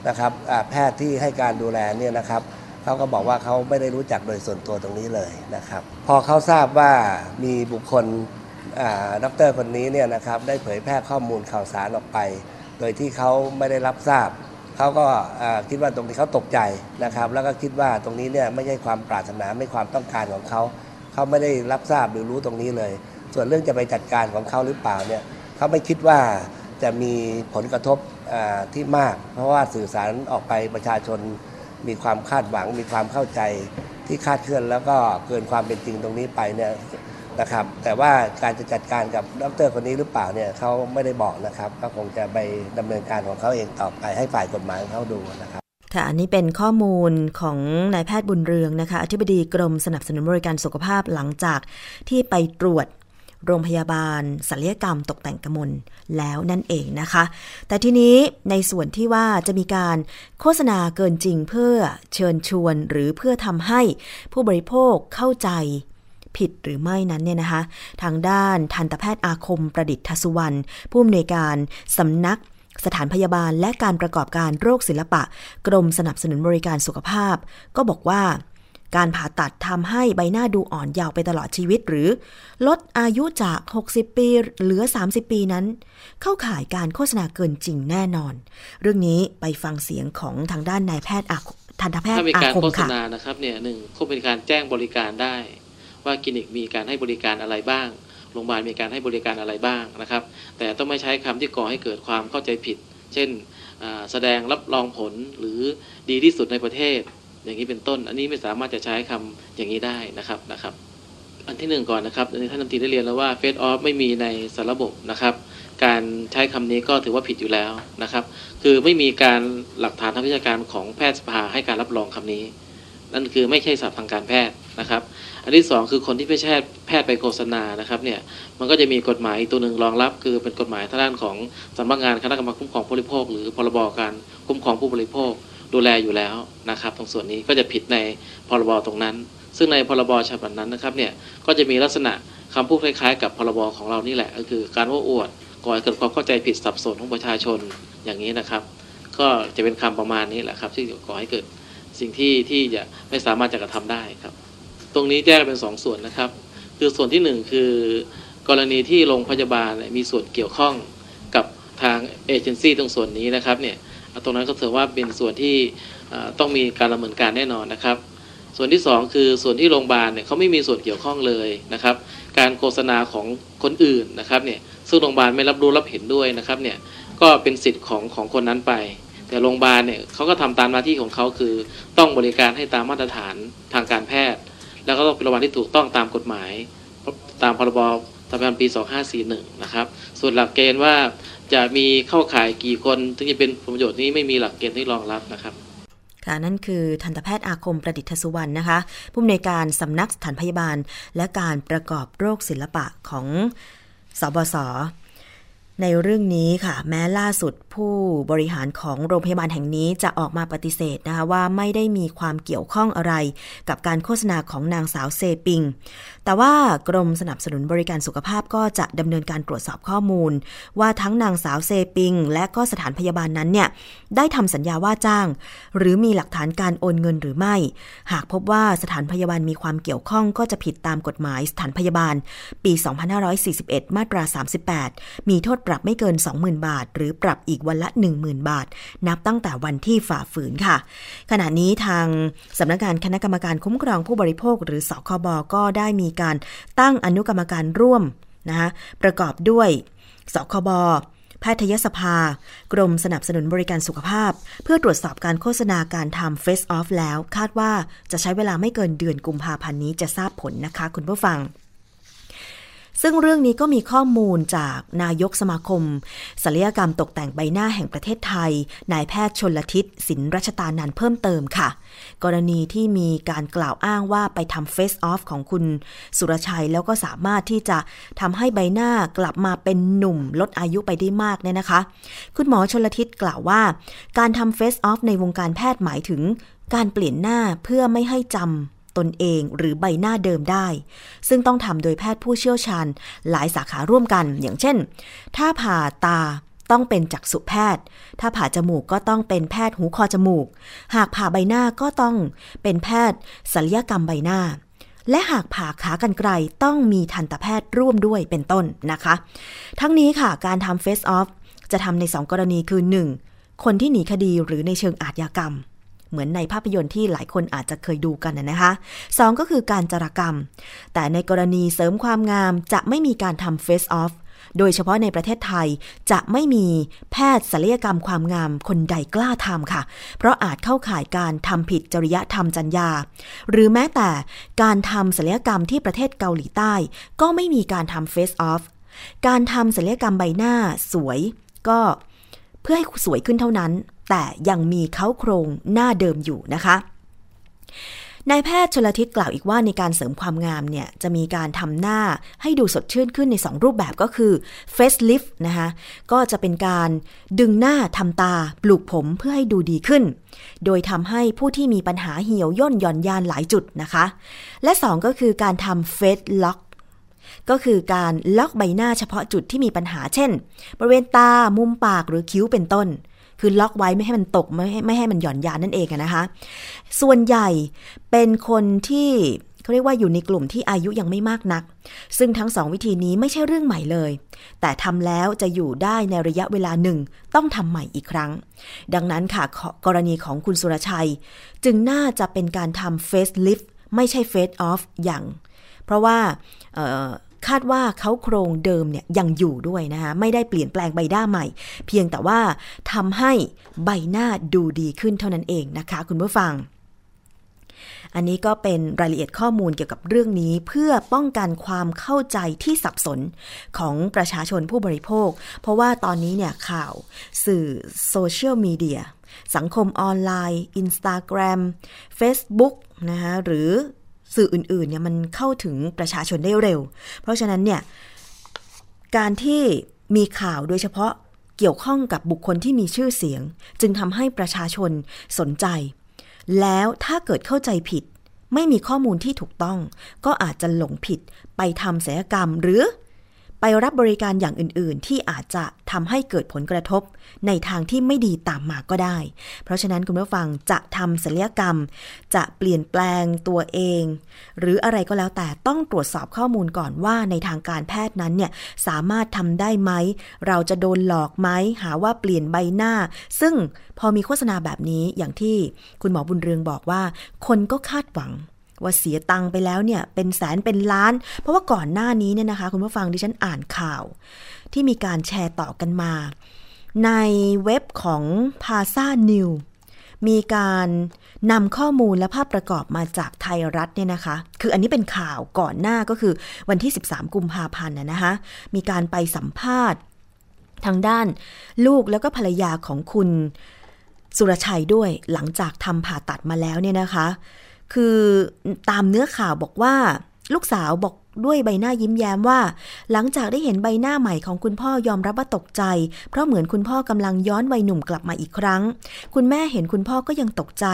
นะครับแพทย์ที่ให้การดูแลเนี่ยนะครับ เขาก็บอกว่าเขาไม่ได้รู้จักโดยส่วนตัวตรงนี้เลยนะครับ พอเขาทราบว่ามีบุคคลดอ่าดรคนนี้เนี่ยนะครับได้เผยแพร่ข้อมูลข่าวสารออกไป โดยที่เขาไม่ได้รับทราบเขาก็คิดว่าตรงนี้เขาตกใจนะครับ แล้วก็คิดว่าตรงนี้เนี่ยไม่ใช่ความปรารถนาไม่ความต้องการของเขาเขาไม่ได้รับทราบหรือรู้ตรงนี้เลย ส่วนเรื่องจะไปจัดการของเขาหรือเปล่าเนี่ยเขาไม่คิดว่าจะมีผลกระทบที่มาก เพราะว่าสื่อสารออกไปประชาชน มีความคาดหวัง มีความเข้าใจที่คาดเคลื่อนแล้วก็เกินความเป็นจริงตรงนี้ไปเนี่ยนะครับ แต่ว่าการจะจัดการกับดรคนนี้หรือเปล่าเนี่ยเขาไม่ได้บอกนะครับ ก็คงจะไปดำเนินการของเขาเองต่อไปให้ฝ่ายกฎหมายเขาดูนะครับค่ะอันนี้เป็นข้อมูลของนายแพทย์บุญเรืองนะคะอธิบดีกรมสนับสนุนบริการสุขภาพหลังจากที่ไปตรวจ โรงพยาบาลศัลยกรรมตกแต่งกระมลแล้วนั่นเองนะคะ แต่ทีนี้ในส่วนที่ว่าจะมีการโฆษณาเกินจริงเพื่อเชิญชวนหรือเพื่อทำให้ผู้บริโภคเข้าใจผิดหรือไม่นั้นเนี่ยนะคะ ทางด้านทันตแพทย์อาคมประดิษฐสุวรรณผู้อำนวยการสำนักสถานพยาบาลและการประกอบการโรคศิลปะ กรมสนับสนุนบริการสุขภาพ ก็บอกว่า การผ่าตัดทำให้ใบหน้าดูอ่อนเยาว์ไปตลอดชีวิตหรือ ลดอายุจาก 60 ปีเหลือ 30 ปีนั้น เข้าข่ายการโฆษณาเกินจริงแน่นอน เรื่องนี้ไปฟังเสียงของทางด้านนายแพทย์อาคทันตแพทถ้าย์มีอาการคมโฆษค่ะณานะครับเนี่ยหนึ่งก็เป็นการแจ้งบริการได้ ว่าคลินิกมีการให้บริการอะไรบ้างโรงพยาบาลมีการให้บริการอะไรบ้างนะครับ แต่ต้องไม่ใช้คำที่ก่อให้เกิดความเข้าใจผิด เช่นอ่าแสดงรับรองผลหรือดีที่สุดในประเทศ อย่างนี้เป็นต้น อันนี้ไม่สามารถจะใช้คำอย่างนี้ได้นะครับนะครับ อันที่หนึ่งก่อนนะครับอันนี้ท่านรันตีได้เรียนแล้วว่าเฟสออฟไม่มีในสารระบบนะครับ การใช้คำนี้ก็ถือว่าผิดอยู่แล้วนะครับ คือไม่มีการหลักฐานทางวิชาการของแพทยสภาให้การรับรองคำนี้ นั่นคือไม่ใช่ศัพท์ทางการแพทย์นะครับ อันที่สองคือคนที่ไม่ใช่แพทย์ไปโฆษณานะครับเนี่ยมันก็จะมีกฎหมายตัวหนึ่งรองรับ คือเป็นกฎหมายทางด้านของสำนักงานคณะกรรมการคุ้มครองผู้บริโภค หรือพรบการคุ้มครองผู้บริโภค ดูแลอยู่แล้วนะครับตรงส่วนนี้ก็จะผิดในพรบตรงนั้น ซึ่งในพรบฉบับนั้นนะครับเนี่ยก็จะมีลักษณะคำพูดคล้ายๆ กับพรบของเรานี่แหละ ก็คือการว่าอวดก่อให้เกิดความเข้าใจผิดสับสนของประชาชนอย่างนี้นะครับ ก็จะเป็นคำประมาณนี้แหละครับที่ก่อให้เกิดสิ่งที่ที่จะไม่สามารถจะกระทำได้ครับ ตรงนี้แยกเป็นสองส่วนนะครับ คือส่วนที่หนึ่งคือกรณีที่โรงพยาบาลมีส่วนเกี่ยวข้องกับทางเอเจนซี่ตรงส่วนนี้นะครับเนี่ย ตรงนั้นก็ถือว่าเป็นส่วนที่ต้องมีการดำเนินการแน่นอนนะครับ ส่วนที่สองคือส่วนที่โรงพยาบาลเนี่ยเขาไม่มีส่วนเกี่ยวข้องเลยนะครับ การโฆษณาของคนอื่นนะครับเนี่ยซึ่งโรงพยาบาลไม่รับรู้รับเห็นด้วยนะครับเนี่ยก็เป็นสิทธิ์ของของคนนั้นไป แต่โรงพยาบาลเนี่ยเขาก็ทำตามหน้าที่ของเขาคือ ต้องบริการให้ตามมาตรฐานทางการแพทย์ แล้วก็ต้องเป็นโรงพยาบาลที่ถูกต้องตามกฎหมาย ตามพรบทรัพยากรปี 2541 นะครับ ส่วนหลักเกณฑ์ว่า จะมีเข้าข่ายกี่คน ถึงจะเป็นผลประโยชน์นี้ไม่มีหลักเกณฑ์ที่รองรับนะครับค่ะนั่นคือทันตแพทย์อาคมประดิษฐสุวรรณนะคะผู้อำนวยการสำนักสถานพยาบาล และการประกอบโรคศิลปะของสบศ ในเรื่องนี้ค่ะ แม้ล่าสุดผู้บริหารของโรงพยาบาลแห่งนี้จะออกมาปฏิเสธนะคะว่าไม่ได้มีความเกี่ยวข้องอะไร กับการโฆษณาของนางสาวเซปิง แต่ว่ากรมสนับสนุนบริการสุขภาพก็จะดำเนินการตรวจสอบข้อมูล ว่าทั้งนางสาวเซปิง และก็สถานพยาบาลนั้นเนี่ยได้ทำสัญญาว่าจ้าง หรือมีหลักฐานการโอนเงินหรือไม่ หากพบว่าสถานพยาบาลมีความเกี่ยวข้องก็จะผิดตามกฎหมายสถานพยาบาล ปี 2541 มาตรา 38 มีโทษปรับไม่เกิน 20,000 บาท หรือปรับอีกวันละ 10,000 บาท นับตั้งแต่วันที่ฝ่าฝืนค่ะ ขณะนี้ทางสำนักงานคณะกรรมการคุ้มครองผู้บริโภค หรือสคบก็ได้มีการตั้งอนุกรรมการร่วมนะคะประกอบด้วยสคบแพทยสภา กรมสนับสนุนบริการสุขภาพ เพื่อตรวจสอบการโฆษณาการทำ Face Off แล้ว คาดว่าจะใช้เวลาไม่เกินเดือนกุมภาพันธ์นี้จะทราบผลนะคะ คุณผู้ฟัง ซึ่งเรื่องนี้ก็มีข้อมูลจากนายกสมาคมศัลยกรรมตกแต่งใบหน้าแห่งประเทศไทย นายแพทย์ชนลทิศสินรัชตานันเพิ่มเติมค่ะ กรณีที่มีการกล่าวอ้างว่าไปทำเฟซออฟของคุณสุรชัยแล้วก็สามารถที่จะทำให้ใบหน้ากลับมาเป็นหนุ่มลดอายุไปได้มากเนี่ยนะคะ คุณหมอชนลทิศกล่าวว่า การทำเฟซออฟในวงการแพทย์หมายถึงการเปลี่ยนหน้าเพื่อไม่ให้จำ ตนเองหรือใบหน้าเดิมได้ ซึ่งต้องทำโดยแพทย์ผู้เชี่ยวชาญหลายสาขาร่วมกัน อย่างเช่น ถ้าผ่าตาต้องเป็นจักษุแพทย์ ถ้าผ่าจมูกก็ต้องเป็นแพทย์หูคอจมูก หากผ่าใบหน้าก็ต้องเป็นแพทย์ศัลยกรรมใบหน้า และหากผ่าขากรรไกรต้องมีทันตแพทย์ร่วมด้วยเป็นต้นนะคะ ทั้งนี้ค่ะการทำเฟสออฟจะทำใน 2 กรณีคือ 1. คนที่หนีคดีหรือในเชิงอาชญากรรม เหมือนในภาพยนตร์ที่หลายคนอาจจะเคยดูกันนะนะคะ2ก็คือการจารกรรม แต่ในกรณีเสริมความงามจะไม่มีการทำเฟสออฟโดยเฉพาะในประเทศไทยจะไม่มีแพทย์ศัลยกรรมความงามคนใดกล้าทำค่ะ เพราะอาจเข้าข่ายการทำผิดจริยธรรมจรรยาหรือแม้แต่การทำศัลยกรรมที่ประเทศเกาหลีใต้ ก็ไม่มีการทำเฟสออฟการทำศัลยกรรมใบหน้าสวยก็เพื่อให้สวยขึ้นเท่านั้น แต่ยังมีเขาโครงหน้าเดิมอยู่นะคะนายแพทย์ชลทิศกล่าวอีกว่าในการเสริมความงามเนี่ย จะมีการทำหน้าให้ดูสดชื่นขึ้นใน 2 รูปแบบก็คือ face lift นะคะก็จะเป็นการดึงหน้าทำตาปลูกผมเพื่อให้ดูดีขึ้น โดยทำให้ผู้ที่มีปัญหาเหี่ยวย่นหย่อนยานหลายจุดนะคะ และ 2 ก็คือการทำ face lock ก็คือการล็อกใบหน้าเฉพาะจุดที่มีปัญหาเช่น บริเวณตา มุมปากหรือคิ้วเป็นต้น คือล็อกไว้ไม่ให้มันตกไม่ให้ไม่ให้มันหย่อนยานนั่นเองนะคะ ส่วนใหญ่เป็นคนที่เขาเรียกว่าอยู่ในกลุ่มที่อายุยังไม่มากนัก ซึ่งทั้งสองวิธีนี้ไม่ใช่เรื่องใหม่เลย แต่ทำแล้วจะอยู่ได้ในระยะเวลาหนึ่งต้องทำใหม่อีกครั้ง ดังนั้นค่ะกรณีของคุณสุรชัย จึงน่าจะเป็นการทำเฟสลิฟต์ไม่ใช่เฟสออฟอย่าง เพราะว่า คาดว่าเขาโครงเดิมเนี่ยยังอยู่ด้วยนะคะไม่ได้เปลี่ยนแปลงใบหน้าใหม่ เพียงแต่ว่าทำให้ใบหน้าดูดีขึ้นเท่านั้นเองนะคะ คุณผู้ฟัง อันนี้ก็เป็นรายละเอียดข้อมูลเกี่ยวกับเรื่องนี้เพื่อป้องกันความเข้าใจที่สับสนของประชาชนผู้บริโภค เพราะว่าตอนนี้เนี่ยข่าวสื่อโซเชียลมีเดียสังคมออนไลน์ Instagram Facebook นะคะหรือ สื่ออื่นๆเนี่ยมันเข้าถึงประชาชนได้เร็ว เพราะฉะนั้นเนี่ยการที่มีข่าวโดยเฉพาะเกี่ยวข้องกับบุคคลที่มีชื่อเสียง จึงทำให้ประชาชนสนใจ แล้วถ้าเกิดเข้าใจผิด ไม่มีข้อมูลที่ถูกต้อง ก็อาจจะหลงผิดไปทำศัลยกรรมหรือ ไปรับบริการอย่างอื่น ๆ ที่อาจจะทำให้เกิดผลกระทบ ในทางที่ไม่ดีตามมาก็ได้ เพราะฉะนั้นคุณผู้ฟังจะทำศัลยกรรม จะเปลี่ยนแปลงตัวเอง หรืออะไรก็แล้วแต่ต้องตรวจสอบข้อมูลก่อนว่าในทางการแพทย์นั้นเนี่ยสามารถทำได้ไหม เราจะโดนหลอกไหมหาว่าเปลี่ยนใบหน้า ซึ่งพอมีโฆษณาแบบนี้อย่างที่คุณหมอบุญเรืองบอกว่า คนก็คาดหวัง ว่าเสียตังค์ไปแล้วเนี่ยเป็นแสนเป็นล้าน เพราะว่าก่อนหน้านี้เนี่ยนะคะ คุณผู้ฟังดิฉันอ่านข่าว ที่มีการแชร์ต่อกันมา ในเว็บของ p a s a New มีการนำข้อมูลและภาพประกอบมาจากไทยรัฐเนี่ยนะคะ คืออันนี้เป็นข่าวก่อนหน้าก็คือวันที่ 13 กุมภาพันธ์นะนะคะมีการไปสัมภาษณ์ ทางด้านลูกแล้วก็ภรรยาของคุณสุรชัยด้วยหลังจากทำผ่าตัดมาแล้วเนี่ยนะคะ คือตามเนื้อข่าวบอกว่า ลูกสาวบอกด้วยใบหน้ายิ้มแย้มว่า หลังจากได้เห็นใบหน้าใหม่ของคุณพ่อยอมรับว่าตกใจ เพราะเหมือนคุณพ่อกำลังย้อนวัยหนุ่มกลับมาอีกครั้ง คุณแม่เห็นคุณพ่อก็ยังตกใจ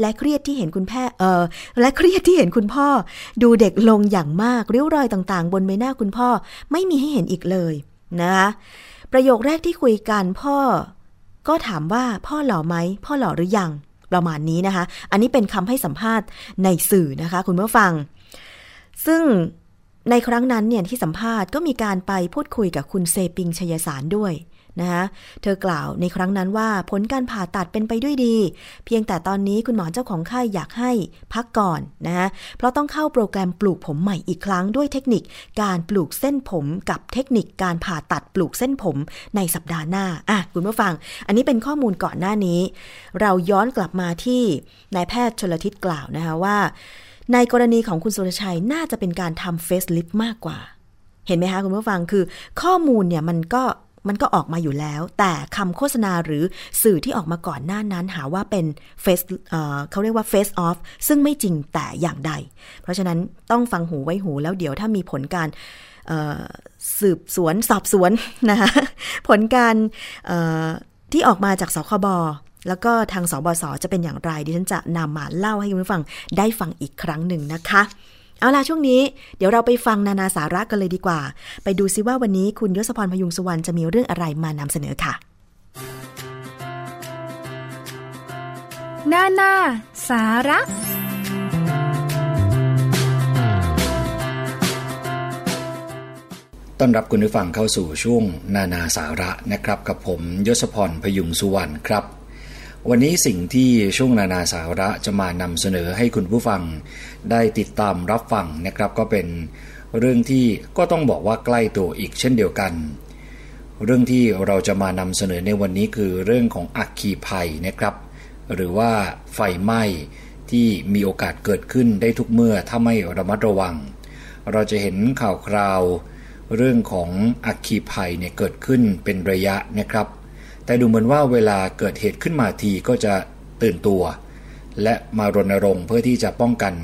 และเครียดที่เห็นคุณแพ่เออและเครียดที่เห็นคุณพ่อ ดูเด็กลงอย่างมากริ้วรอยต่างๆ บนใบหน้าคุณพ่อไม่มีให้เห็นอีกเลยนะคะประโยคแรกที่คุยกันพ่อ ก็ถามว่าพ่อหล่อไหมพ่อหล่อหรือยัง ประมาณนี้นะคะ อันนี้เป็นคำให้สัมภาษณ์ในสื่อนะคะ คุณผู้ฟัง ซึ่งในครั้งนั้นเนี่ยที่สัมภาษณ์ก็มีการไปพูดคุยกับคุณเซปิงชยสารด้วย นะคะเธอกล่าวในครั้งนั้นว่าผลการผ่าตัดเป็นไปด้วยดี เพียงแต่ตอนนี้คุณหมอเจ้าของไข้อยากให้พักก่อนนะคะเพราะต้องเข้าโปรแกรมปลูกผมใหม่อีกครั้งด้วยเทคนิคการปลูกเส้นผมกับเทคนิคการผ่าตัดปลูกเส้นผมในสัปดาห์หน้าอะคุณผู้ฟัง อันนี้เป็นข้อมูลก่อนหน้านี้ เราย้อนกลับมาที่นายแพทย์ชลทิศกล่าวนะคะว่า ในกรณีของคุณสุรชัยน่าจะเป็นการทำเฟซลิฟมากกว่าเห็นไหมคะคุณผู้ฟังคือข้อมูลเนี่ยมันก็ มันก็ออกมาอยู่แล้ว แต่คำโฆษณาหรือสื่อที่ออกมาก่อนหน้านั้นหาว่าเป็นเฟซเขาเรียกว่า face off ซึ่งไม่จริงแต่อย่างใด เพราะฉะนั้นต้องฟังหูไว้หูแล้วเดี๋ยวถ้ามีผลการสืบสวนสอบสวนนะคะผลการที่ออกมาจากสคบแล้วก็ทางสบศจะเป็นอย่างไรดิฉันจะนำมาเล่าให้คุณผู้ฟังได้ฟังอีกครั้งหนึ่งนะคะ เอาล่ะช่วงนี้เดี๋ยวเราไปฟังนานาสาระกันเลยดีกว่า ไปดูซิว่าวันนี้คุณยศพรพยุงสุวรรณจะมีเรื่องอะไรมานำเสนอค่ะ นานาสาระต้อนรับคุณผู้ฟังเข้าสู่ช่วงนานาสาระนะครับ กับผมยศพรพยุงสุวรรณครับ วันนี้สิ่งที่ช่วงนานาสาระจะมานำเสนอให้คุณผู้ฟัง ได้ติดตามรับฟังนะครับก็เป็นเรื่องที่ก็ต้องบอกว่าใกล้ตัวอีกเช่นเดียวกัน เรื่องที่เราจะมานำเสนอในวันนี้คือเรื่องของอัคคีภัยนะครับ หรือว่าไฟไหม้ที่มีโอกาสเกิดขึ้นได้ทุกเมื่อถ้าไม่ระมัดระวัง เราจะเห็นข่าวคราว เรื่องของอัคคีภัยเนี่ยเกิดขึ้นเป็นระยะนะครับ แต่ดูเหมือนว่าเวลาเกิดเหตุขึ้นมาทีก็จะตื่นตัว และมารณรงค์เพื่อที่จะป้องกัน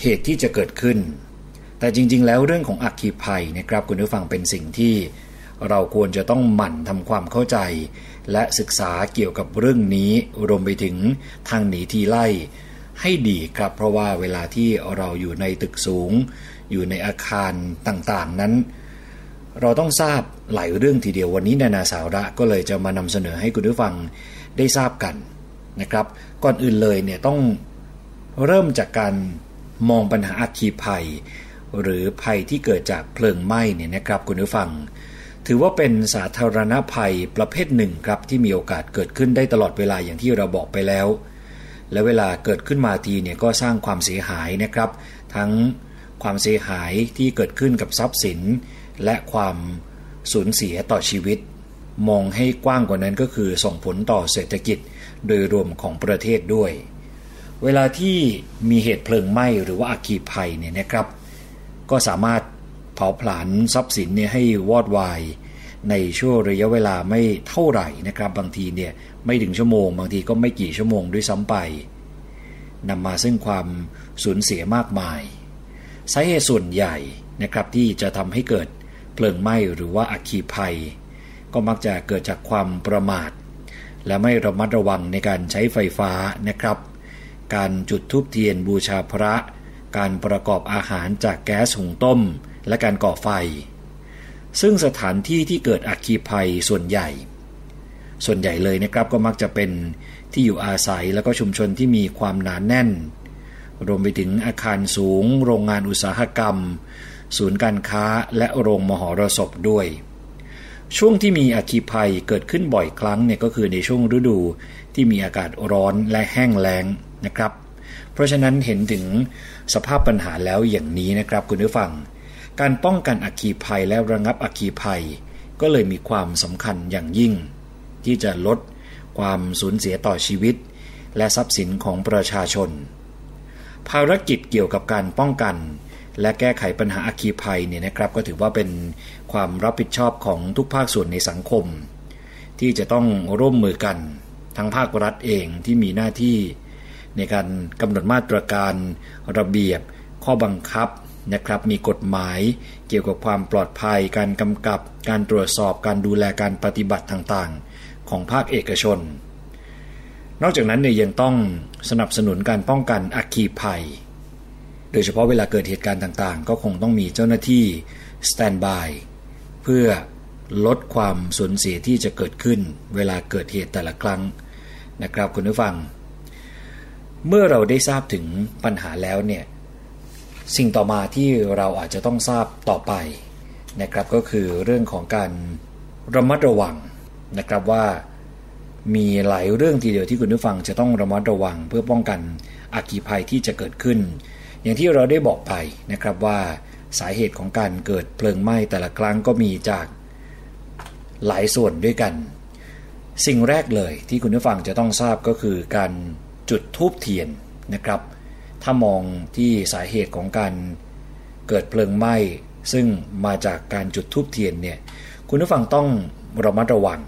เหตุที่จะเกิดขึ้น แต่จริง ๆ แล้วเรื่องของอัคคีภัยนะครับคุณผู้ฟังเป็นสิ่งที่ เราควรจะต้องหมั่นทำความเข้าใจ และศึกษาเกี่ยวกับเรื่องนี้รวมไปถึงทางหนีทีไล่ ให้ดีครับ เพราะว่าเวลาที่เราอยู่ในตึกสูง อยู่ในอาคารต่างๆนั้น เราต้องทราบหลายเรื่องทีเดียววันนี้นานาสาระก็เลยจะมานำเสนอให้คุณผู้ฟังได้ทราบกันนะครับ ก่อนอื่นเลยเนี่ยต้องเริ่มจากการ มองปัญหาอัคคีภัย หรือภัยที่เกิดจากเพลิงไหม้เนี่ยนะครับคุณผู้ฟัง ถือว่าเป็นสาธารณภัยประเภทหนึ่งครับที่มีโอกาสเกิดขึ้นได้ตลอดเวลาอย่างที่เราบอกไปแล้ว และเวลาเกิดขึ้นมาทีเนี่ยก็สร้างความเสียหายนะครับ ทั้งความเสียหายที่เกิดขึ้นกับทรัพย์สิน และความสูญเสียต่อชีวิต มองให้กว้างกว่านั้นก็คือส่งผลต่อเศรษฐกิจโดยรวมของประเทศด้วย เวลาที่มีเหตุเพลิงไหม้หรือว่าอัคคีภัยเนี่ยนะครับ ก็สามารถเผาผลาญทรัพย์สินเนี่ยให้วอดวายในช่วงระยะเวลาไม่เท่าไหร่นะครับ บางทีเนี่ยไม่ถึงชั่วโมง บางทีก็ไม่กี่ชั่วโมงด้วยซ้ำไปนำมาซึ่งความสูญเสียมากมายสาเหตุส่วนใหญ่นะครับที่จะทำให้เกิดเพลิงไหม้หรือว่าอัคคีภัย ก็มักจะเกิดจากความประมาท และไม่ระมัดระวังในการใช้ไฟฟ้านะครับ การจุดธูปเทียนบูชาพระ การประกอบอาหารจากแก๊สหุงต้ม และการก่อไฟ ซึ่งสถานที่ที่เกิดอัคคีภัยส่วนใหญ่ ส่วนใหญ่เลยนะครับก็มักจะเป็นที่อยู่อาศัยแล้วก็ชุมชนที่มีความหนานแน่น รวมไปถึงอาคารสูง โรงงานอุตสาหกรรม ศูนย์การค้าและโรงมหรสพด้วยช่วงที่มีอัคคีภัยเกิดขึ้นบ่อยครั้งเนี่ยก็คือในช่วงฤดูที่มีอากาศร้อนและแห้งแล้ง นะครับ เพราะฉะนั้นเห็นถึงสภาพปัญหาแล้วอย่างนี้นะครับคุณผู้ฟัง การป้องกันอัคคีภัยและระงับอัคคีภัย ก็เลยมีความสำคัญอย่างยิ่ง ที่จะลดความสูญเสียต่อชีวิต และทรัพย์สินของประชาชน ภารกิจเกี่ยวกับการป้องกันและแก้ไขปัญหาอัคคีภัยเนี่ยนะครับก็ถือว่าเป็นความรับผิดชอบของทุกภาคส่วนในสังคม ที่จะต้องร่วมมือกัน ทั้งภาครัฐเองที่มีหน้าที่ ในการกำหนดมาตรการระเบียบ ข้อบังคับนะครับมีกฎหมายเกี่ยวกับความปลอดภัย การกำกับ การตรวจสอบการดูแลการปฏิบัติต่างๆ ของภาคเอกชน นอกจากนั้นเนี่ยยังต้องสนับสนุนการป้องกันอัคคีภัย โดยเฉพาะเวลาเกิดเหตุการณ์ต่างๆ ก็คงต้องมีเจ้าหน้าที่สแตนบายเพื่อลดความสูญเสียที่จะเกิดขึ้น เวลาเกิดเหตุแต่ละครั้งนะครับคุณผู้ฟัง เมื่อเราได้ทราบถึงปัญหาแล้วเนี่ยสิ่งต่อมาที่เราอาจจะต้องทราบต่อไปนะครับก็คือเรื่องของการระมัดระวังนะครับว่ามีหลายเรื่องทีเดียวที่คุณผู้ฟังจะต้องระมัดระวัง เพื่อป้องกันอัคคีภัยที่จะเกิดขึ้น อย่างที่เราได้บอกไปนะครับว่าสาเหตุของการเกิดเพลิงไหม้แต่ละครั้งก็มีจากหลายส่วนด้วยกัน สิ่งแรกเลยที่คุณผู้ฟังจะต้องทราบก็คือการ จุดธูปเทียนนะครับ ถ้ามองที่สาเหตุของการเกิดเพลิงไหม้ ซึ่งมาจากการจุดธูปเทียนเนี่ยคุณผู้ฟังต้องระมัดระวัง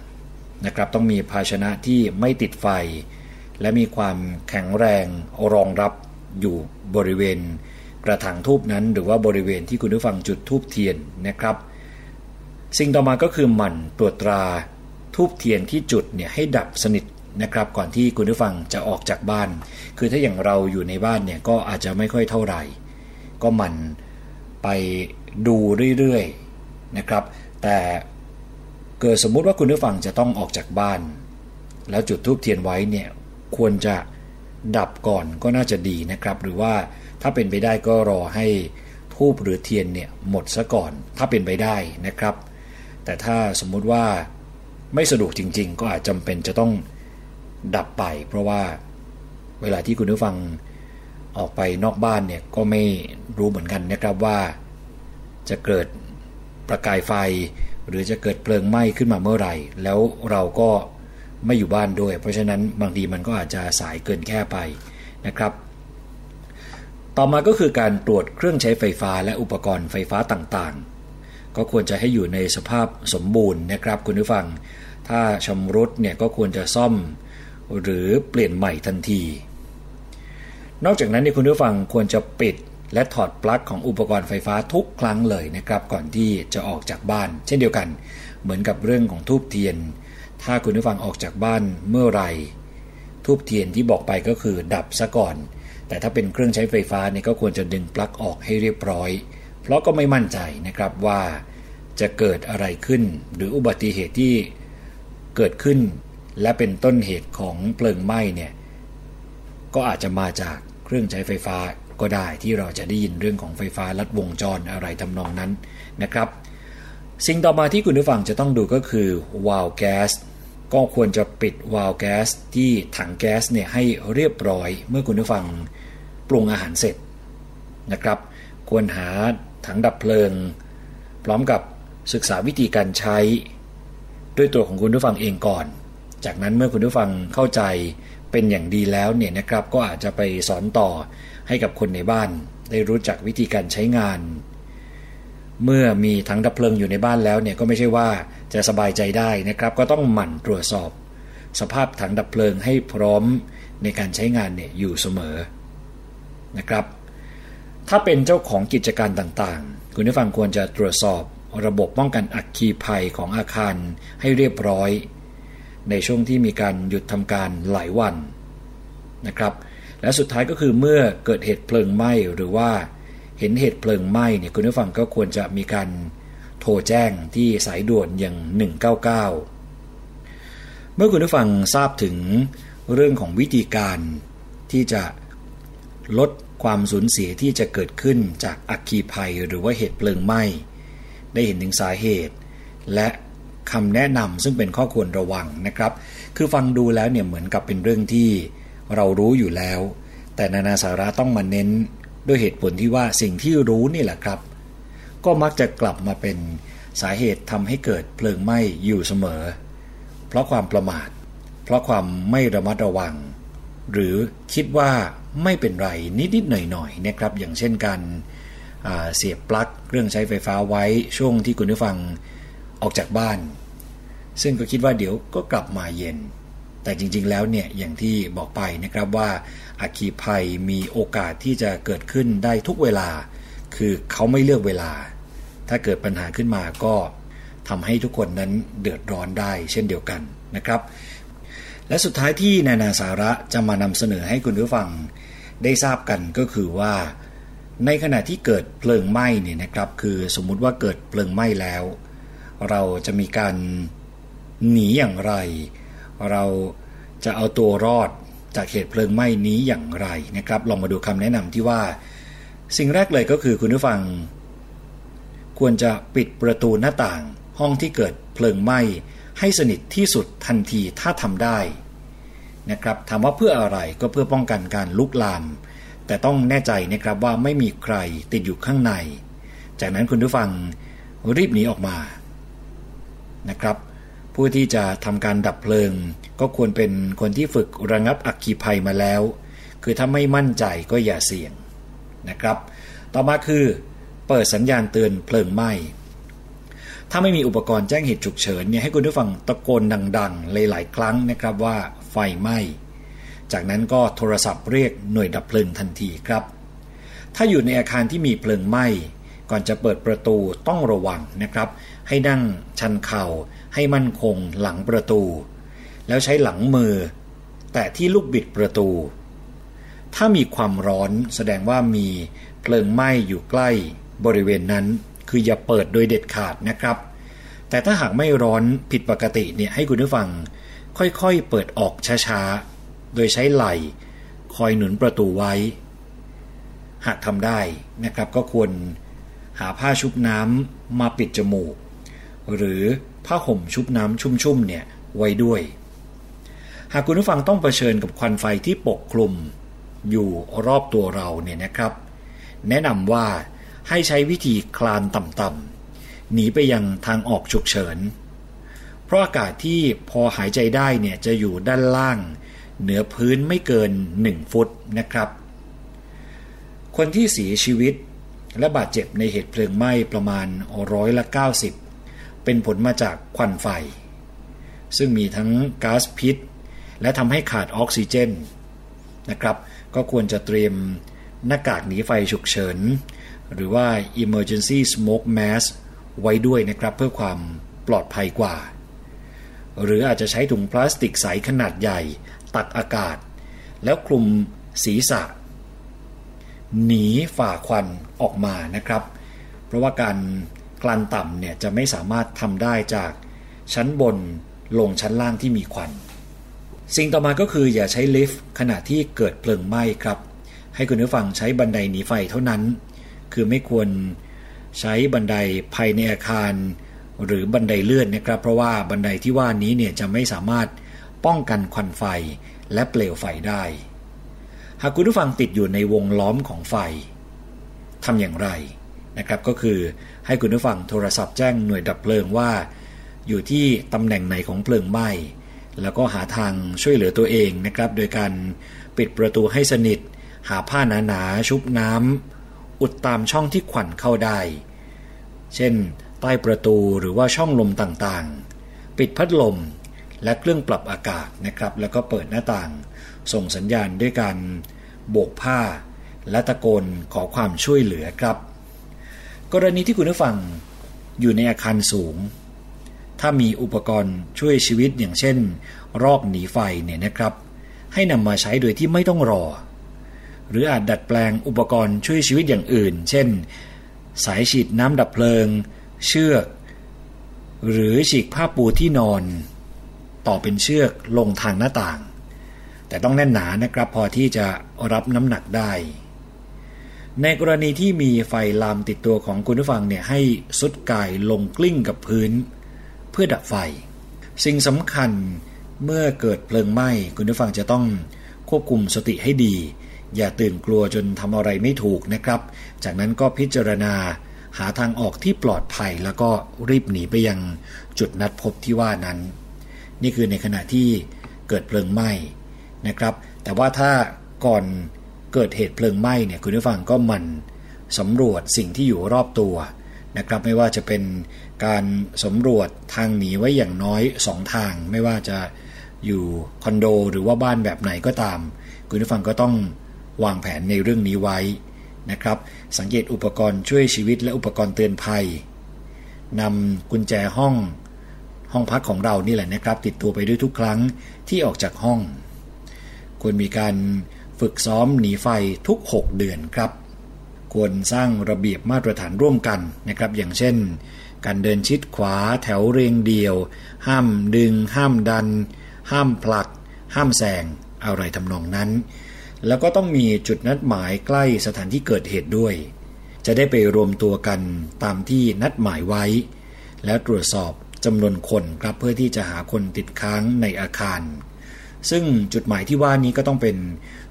นะครับ ต้องมีภาชนะที่ไม่ติดไฟ และมีความแข็งแรงรองรับอยู่บริเวณ กระถางทูบนั้น หรือว่าบริเวณที่คุณผู้ฟังจุดทูบเทียนนะครับ สิ่งต่อมาก็คือหมั่นตรวจตราทูบเทียนที่จุดเนี่ยให้ดับสนิท นะครับก่อนที่คุณผู้ฟังจะออกจากบ้าน คือถ้าอย่างเราอยู่ในบ้านเนี่ยก็อาจจะไม่ค่อยเท่าไหร่ ก็มันไปดูเรื่อยๆนะครับ แต่เกิดสมมุติว่าคุณผู้ฟังจะต้องออกจากบ้าน แล้วจุดทูบเทียนไว้เนี่ยควรจะดับก่อนก็น่าจะดีนะครับ หรือว่าถ้าเป็นไปได้ก็รอให้ทูบหรือเทียนเนี่ยหมดซะก่อน ถ้าเป็นไปได้นะครับ แต่ถ้าสมมุติว่าไม่สะดวกจริง ๆ ก็อาจจำเป็นจะต้อง ดับไป เพราะว่าเวลาที่คุณผู้ฟังออกไปนอกบ้านเนี่ยก็ไม่รู้เหมือนกันนะครับว่า จะเกิดประกายไฟ หรือจะเกิดเพลิงไหม้ขึ้นมาเมื่อไหร่ แล้วเราก็ไม่อยู่บ้านด้วย เพราะฉะนั้นบางทีมันก็อาจจะสายเกินแค่ไปนะครับ ต่อมาก็คือการตรวจเครื่องใช้ไฟฟ้าและอุปกรณ์ไฟฟ้าต่างๆ ก็ควรจะให้อยู่ในสภาพสมบูรณ์นะครับคุณผู้ฟัง ถ้าชำรุดเนี่ยก็ควรจะซ่อม หรือเปลี่ยนใหม่ทันที นอกจากนั้นคุณผู้ฟังควรจะปิดและถอดปลั๊กของอุปกรณ์ไฟฟ้าทุกครั้งเลยนะครับ ก่อนที่จะออกจากบ้าน เช่นเดียวกัน เหมือนกับเรื่องของทูบเทียน ถ้าคุณผู้ฟังออกจากบ้านเมื่อไรทูบเทียนที่บอกไปก็คือดับซะก่อน แต่ถ้าเป็นเครื่องใช้ไฟฟ้าเนี่ยก็ควรจะดึงปลั๊กออกให้เรียบร้อย เพราะก็ไม่มั่นใจนะครับว่าจะเกิดอะไรขึ้น หรืออุบัติเหตุที่เกิดขึ้น และเป็นต้นเหตุของเพลิงไหม้เนี่ยก็อาจจะมาจากเครื่องใช้ไฟฟ้าก็ได้ที่เราจะได้ยินเรื่องของไฟฟ้าลัดวงจรอะไรทำนองนั้นนะครับ สิ่งต่อมาที่คุณผู้ฟังจะต้องดูก็คือวาล์วแก๊สก็ควรจะปิดวาล์วแก๊สที่ถังแก๊สเนี่ยให้เรียบร้อย เมื่อคุณผู้ฟังปรุงอาหารเสร็จนะครับ ควรหาถังดับเพลิง พร้อมกับศึกษาวิธีการใช้ ด้วยตัวของคุณผู้ฟังเองก่อน จากนั้นเมื่อคุณผู้ฟังเข้าใจเป็นอย่างดีแล้วเนี่ยนะครับก็อาจจะไปสอนต่อให้กับคนในบ้าน ได้รู้จักวิธีการใช้งาน เมื่อมีถังดับเพลิงอยู่ในบ้านแล้วเนี่ยก็ไม่ใช่ว่าจะสบายใจได้นะครับ ก็ต้องหมั่นตรวจสอบ สภาพถังดับเพลิงให้พร้อมในการใช้งานเนี่ยอยู่เสมอนะครับ ถ้าเป็นเจ้าของกิจการต่างๆ คุณผู้ฟังควรจะตรวจสอบระบบป้องกันอัคคีภัยของอาคารให้เรียบร้อย ในช่วงที่มีการหยุดทำการหลายวันนะครับและสุดท้ายก็คือเมื่อเกิดเหตุเพลิงไหม้หรือว่าเห็นเหตุเพลิงไหม้เนี่ยคุณผู้ฟังก็ควรจะมีการโทรแจ้งที่สายด่วนอย่าง 199 เมื่อคุณผู้ฟังทราบถึงเรื่องของวิธีการที่จะลดความสูญเสียที่จะเกิดขึ้นจากอัคคีภัยหรือว่าเหตุเพลิงไหม้ ได้เห็นถึงสาเหตุ และ คำแนะนำซึ่งเป็นข้อควรระวังนะครับ คือฟังดูแล้วเนี่ยเหมือนกับเป็นเรื่องที่เรารู้อยู่แล้ว แต่นานาสาระต้องมาเน้นด้วยเหตุผลที่ว่าสิ่งที่รู้นี่แหละครับ ก็มักจะกลับมาเป็นสาเหตุทำให้เกิดเพลิงไหม้อยู่เสมอ เพราะความประมาท เพราะความไม่ระมัดระวัง หรือคิดว่าไม่เป็นไรนิดๆหน่อยๆนะครับ อย่างเช่นการเสียบปลั๊กเครื่องใช้ไฟฟ้าไว้ช่วงที่คุณผู้ฟัง ออกจากบ้าน ซึ่งก็คิดว่าเดี๋ยวก็กลับมาเย็น แต่จริงๆแล้วเนี่ยอย่างที่บอกไปนะครับว่าอาคีภัยมีโอกาสที่จะเกิดขึ้นได้ทุกเวลา คือเขาไม่เลือกเวลา ถ้าเกิดปัญหาขึ้นมาก็ทำให้ทุกคนนั้นเดือดร้อนได้เช่นเดียวกันนะครับ และสุดท้ายที่นานาสาระจะมานำเสนอให้คุณผู้ฟังได้ทราบกันก็คือว่าในขณะที่เกิดเพลิงไหม้เนี่ยนะครับ คือสมมุติว่าเกิดเพลิงไหม้แล้ว เราจะมีการหนีอย่างไร เราจะเอาตัวรอดจากเหตุเพลิงไหม้นี้อย่างไรนะครับ ลองมาดูคำแนะนำที่ว่า สิ่งแรกเลยก็คือคุณผู้ฟัง ควรจะปิดประตูหน้าต่าง ห้องที่เกิดเพลิงไหม้ให้สนิทที่สุดทันทีถ้าทำได้นะครับถามว่าเพื่ออะไรก็เพื่อป้องกันการลุกลาม แต่ต้องแน่ใจนะครับว่าไม่มีใครติดอยู่ข้างใน จากนั้นคุณผู้ฟังรีบหนีออกมา นะครับ ผู้ที่จะทำการดับเพลิง ก็ควรเป็นคนที่ฝึกระงับอักคีภัยมาแล้ว คือถ้าไม่มั่นใจก็อย่าเสี่ยงนะครับ ต่อมาคือเปิดสัญญาณเตือนเพลิงไหม้ถ้าไม่มีอุปกรณ์แจ้งเหตุฉุกเฉินเนี่ยให้คุณผู้ฟังตะโกนดังๆ หลายๆ ครั้งนะครับว่าไฟไหม้ จากนั้นก็โทรศัพท์เรียกหน่วยดับเพลิงทันทีครับ ถ้าอยู่ในอาคารที่มีเพลิงไหม้ ก่อนจะเปิดประตูต้องระวังนะครับ ให้นั่งชันเข่าให้มั่นคงหลังประตู แล้วใช้หลังมือ แต่ที่ลูกบิดประตู ถ้ามีความร้อนแสดงว่ามีเพลิงไหม้อยู่ใกล้บริเวณนั้น คืออย่าเปิดโดยเด็ดขาดนะครับ แต่ถ้าหากไม่ร้อนผิดปกติเนี่ยให้คุณผู้ฟัง ค่อยๆเปิดออกช้าๆ โดยใช้ไหล่ คอยหนุนประตูไว้ หากทำได้นะครับก็ควรหาผ้าชุบน้ำมาปิดจมูก หรือผ้าห่มชุบน้ำชุ่มๆเนี่ยไว้ด้วย หากคุณผู้ฟังต้องเผชิญกับควันไฟที่ปกคลุม อยู่รอบตัวเราเนี่ยนะครับ แนะนำว่าให้ใช้วิธีคลานต่ำๆหนีไปยังทางออกฉุกเฉิน เพราะอากาศที่พอหายใจได้เนี่ยจะอยู่ด้านล่าง เหนือพื้นไม่เกิน 1 ฟุตนะครับ คนที่เสียชีวิตและบาดเจ็บในเหตุเพลิงไหม้ประมาณร้อยละ90 เป็นผลมาจากควันไฟ ซึ่งมีทั้งก๊าซพิษ และทำให้ขาดออกซิเจนนะครับ ก็ควรจะเตรียมหน้ากากหนีไฟฉุกเฉิน หรือว่า emergency smoke mask ไว้ด้วยนะครับเพื่อความปลอดภัยกว่า หรืออาจจะใช้ถุงพลาสติกใสขนาดใหญ่ ตักอากาศ แล้วคลุมศีรษะ หนีฝ่าควันออกมานะครับ เพราะว่าการ กลั่นต่ำเนี่ยจะไม่สามารถทำได้จากชั้นบนลงชั้นล่างที่มีควัน สิ่งต่อมาก็คืออย่าใช้ลิฟต์ขณะที่เกิดเพลิงไหม้ครับ ให้คุณผู้ฟังใช้บันไดหนีไฟเท่านั้น คือไม่ควรใช้บันไดภายในอาคาร หรือบันไดเลื่อนนะครับ เพราะว่าบันไดที่ว่านี้เนี่ยจะไม่สามารถป้องกันควันไฟและเปลวไฟได้ หากคุณผู้ฟังติดอยู่ในวงล้อมของไฟทำอย่างไร นะครับก็คือให้คุณผู้ฟังโทรศัพท์แจ้งหน่วยดับเพลิงว่า อยู่ที่ตำแหน่งไหนของเพลิงไหม้แล้วก็หาทางช่วยเหลือตัวเองนะครับ โดยการปิดประตูให้สนิท หาผ้าหนาๆชุบน้ำอุดตามช่องที่ควันเข้าได้ เช่น ใต้ประตูหรือว่าช่องลมต่างๆ ปิดพัดลมและเครื่องปรับอากาศนะครับ แล้วก็เปิดหน้าต่าง ส่งสัญญาณด้วยการโบกผ้า และตะโกนขอความช่วยเหลือครับ กรณีที่คุณผู้ฟังอยู่ในอาคารสูง ถ้ามีอุปกรณ์ช่วยชีวิตอย่างเช่น รอกหนีไฟเนี่ยนะครับ ให้นำมาใช้โดยที่ไม่ต้องรอ หรืออาจดัดแปลงอุปกรณ์ช่วยชีวิตอย่างอื่น เช่น สายฉีดน้ำดับเพลิง เชือก หรือฉีกผ้าปูที่นอน ต่อเป็นเชือกลงทางหน้าต่าง แต่ต้องแน่นหนานะครับพอที่จะรับน้ำหนักได้ ในกรณีที่มีไฟลามติดตัวของคุณผู้ฟังเนี่ยให้สุดกายลงกลิ้งกับพื้น เพื่อดับไฟ สิ่งสำคัญเมื่อเกิดเพลิงไหม้คุณผู้ฟังจะต้องควบคุมสติให้ดี อย่าตื่นกลัวจนทำอะไรไม่ถูกนะครับ จากนั้นก็พิจารณาหาทางออกที่ปลอดภัยแล้วก็รีบหนีไปยังจุดนัดพบที่ว่านั้น นี่คือในขณะที่เกิดเพลิงไหม้นะครับ แต่ว่าถ้าก่อน เกิดเหตุเพลิงไหม้เนี่ยคุณผู้ฟังก็หมันสำรวจสิ่งที่อยู่รอบตัวนะครับไม่ว่าจะเป็นการสำรวจทางหนีไว้อย่างน้อยสองทาง ไม่ว่าจะอยู่คอนโดหรือว่าบ้านแบบไหนก็ตาม คุณผู้ฟังก็ต้องวางแผนในเรื่องนี้ไว้นะครับ สังเกตอุปกรณ์ช่วยชีวิตและอุปกรณ์เตือนภัยนำกุญแจห้องห้องพักของเรานี่แหละนะครับ ติดตัวไปด้วยทุกครั้งที่ออกจากห้อง ควรมีการ ฝึกซ้อมหนีไฟทุก 6 เดือนครับ ควรสร้างระเบียบมาตรฐานร่วมกันนะครับ อย่างเช่น การเดินชิดขวาแถวเรียงเดียว ห้ามดึง ห้ามดัน ห้ามผลัก ห้ามแซงอะไรทำนองนั้น แล้วก็ต้องมีจุดนัดหมายใกล้สถานที่เกิดเหตุด้วย จะได้ไปรวมตัวกันตามที่นัดหมายไว้ แล้วตรวจสอบจำนวนคนครับเพื่อที่จะหาคนติดค้างในอาคาร ซึ่งจุดหมายที่ว่านี้ก็ต้องเป็น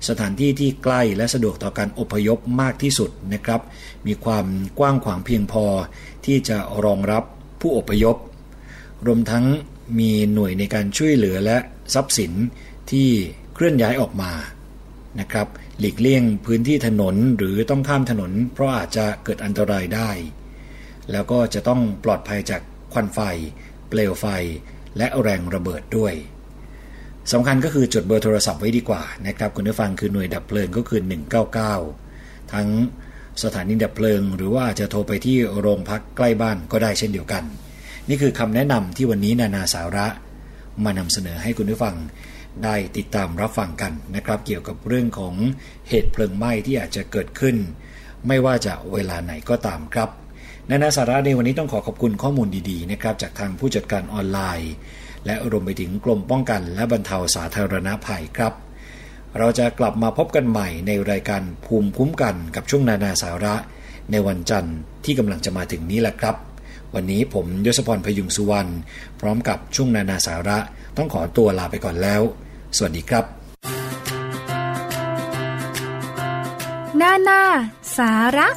สถานที่ที่ใกล้และสะดวกต่อการอพยพมากที่สุดนะครับ มีความกว้างขวางเพียงพอที่จะรองรับผู้อพยพ รวมทั้งมีหน่วยในการช่วยเหลือและทรัพย์สินที่เคลื่อนย้ายออกมานะครับ หลีกเลี่ยงพื้นที่ถนนหรือต้องข้ามถนน เพราะอาจจะเกิดอันตรายได้ แล้วก็จะต้องปลอดภัยจากควันไฟ เปลวไฟ และแรงระเบิดด้วย สำคัญก็คือจดเบอร์โทรศัพท์ไว้ดีกว่านะครับคุณผู้ฟังคือหน่วยดับเพลิงก็คือ 199 ทั้งสถานีดับเพลิง หรือว่าจะโทรไปที่โรงพักใกล้บ้านก็ได้เช่นเดียวกัน นี่คือคำแนะนำที่วันนี้นานาสาระมานำเสนอให้คุณผู้ฟังได้ติดตามรับฟังกันนะครับ เกี่ยวกับเรื่องของเหตุเพลิงไหม้ที่อาจจะเกิดขึ้น ไม่ว่าจะเวลาไหนก็ตามครับนานาสาระในวันนี้ต้องขอขอบคุณข้อมูลดีๆนะครับจากทางผู้จัดการออนไลน์ และรวมไปถึงกรมป้องกันและบรรเทาสาธารณภัยครับ เราจะกลับมาพบกันใหม่ในรายการภูมิคุ้มกันกับช่วงนานาสาระ ในวันจันทร์ที่กำลังจะมาถึงนี้แหละครับ วันนี้ผมยศพรพยุงสุวรรณพร้อมกับช่วงนานาสาระ ต้องขอตัวลาไปก่อนแล้ว สวัสดีครับ นานาสาระ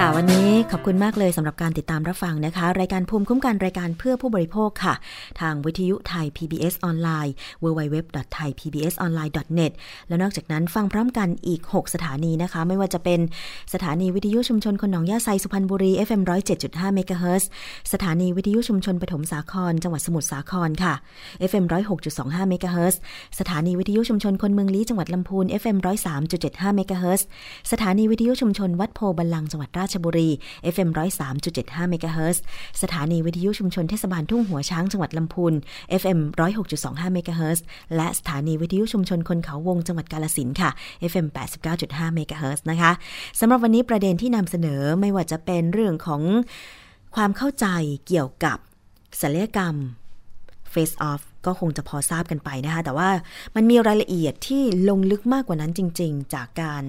ค่ะ วันนี้ขอบคุณมากเลยสำหรับการติดตามรับฟังนะคะ รายการภูมิคุ้มกันรายการเพื่อผู้บริโภคค่ะ ทางวิทยุไทย PBS ออนไลน์ www.thaipbsonline.net แล้วนอกจากนั้นฟังพร้อมกันอีก 6 สถานีนะคะ ไม่ว่าจะเป็นสถานีวิทยุชุมชนคนหนองหญ้าไซสุพรรณบุรี FM 107.5เมกะเฮิรตซ์สถานีวิทยุชุมชนปฐมสาคร จังหวัดสมุทรสาครค่ะ FM 106.25เมกะเฮิรตซ์สถานีวิทยุชุมชนคนเมืองลี้จังหวัดลำพูน FM 103.75เมกะเฮิรตซ์สถานีวิทยุชุมชนวัดโพธิ์บัลลังก์จังหวัดราชบุรี FM 103.75เมกะเฮิรตซ์สถานีวิทยุชุมชนเทศบาลทุ่งหัวช้างจังหวัดลำพูน FM 106.25เมกะเฮิรตซ์และสถานีวิทยุชุมชนคนเขาวงจังหวัดกาฬสินธุ์ค่ะ FM 89.5เมกะเฮิรตซ์นะคะสำหรับวันนี้ประเด็นที่นำเสนอไม่ว่าจะเป็นเรื่องของความเข้าใจเกี่ยวกับศัลยกรรม Face Off ก็คงจะพอทราบกันไปนะคะ แต่ว่ามันมีรายละเอียดที่ลงลึกมากกว่านั้นจริง ๆ จากการ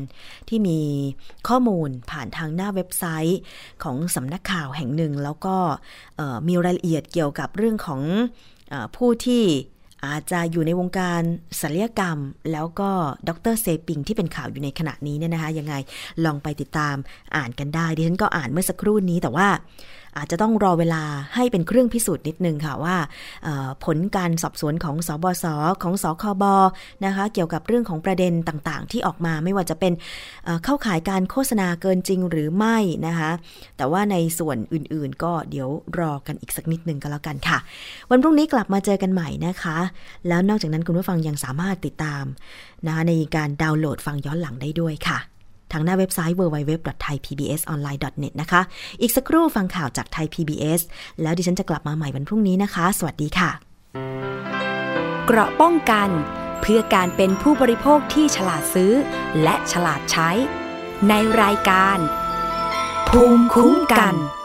ที่มีข้อมูลผ่านทางหน้าเว็บไซต์ของสำนักข่าวแห่งหนึ่ง แล้วก็มีรายละเอียดเกี่ยวกับเรื่องของอผู้ที่อาจจะอยู่ในวงการศัลยกรรม แล้วก็ดรเซปิงที่เป็นข่าวอยู่ในขณะนี้เนี่ยนะคะยังไงลองไปติดตามอ่านกันได้ ดิฉันก็อ่านเมื่อสักครู่นี้แต่ว่า อาจจะต้องรอเวลาให้เป็นเครื่องพิสูจน์นิดนึงค่ะว่าผลการสอบสวนของสอบศของสคบนะคะ เกี่ยวกับเรื่องของประเด็นต่างๆ ที่ออกมาไม่ว่าจะเป็นเข้าขายการโฆษณาเกินจริงหรือไม่นะคะ แต่ว่าในส่วนอื่นๆ ก็เดี๋ยวรอกันอีกสักนิดนึงก็แล้วกันค่ะ วันพรุ่งนี้กลับมาเจอกันใหม่นะคะ แล้วนอกจากนั้นคุณผู้ฟังยังสามารถติดตามนะคะในการดาวน์โหลดฟังย้อนหลังได้ด้วยค่ะ ทางหน้าเว็บไซต์ www.thaipbsonline.net นะคะ อีกสักครู่ฟังข่าวจากไทย PBS แล้วดิฉันจะกลับมาใหม่วันพรุ่งนี้นะคะ สวัสดีค่ะ เกราะป้องกัน เพื่อการเป็นผู้บริโภคที่ฉลาดซื้อ และฉลาดใช้ ในรายการ ภูมิคุ้มกันก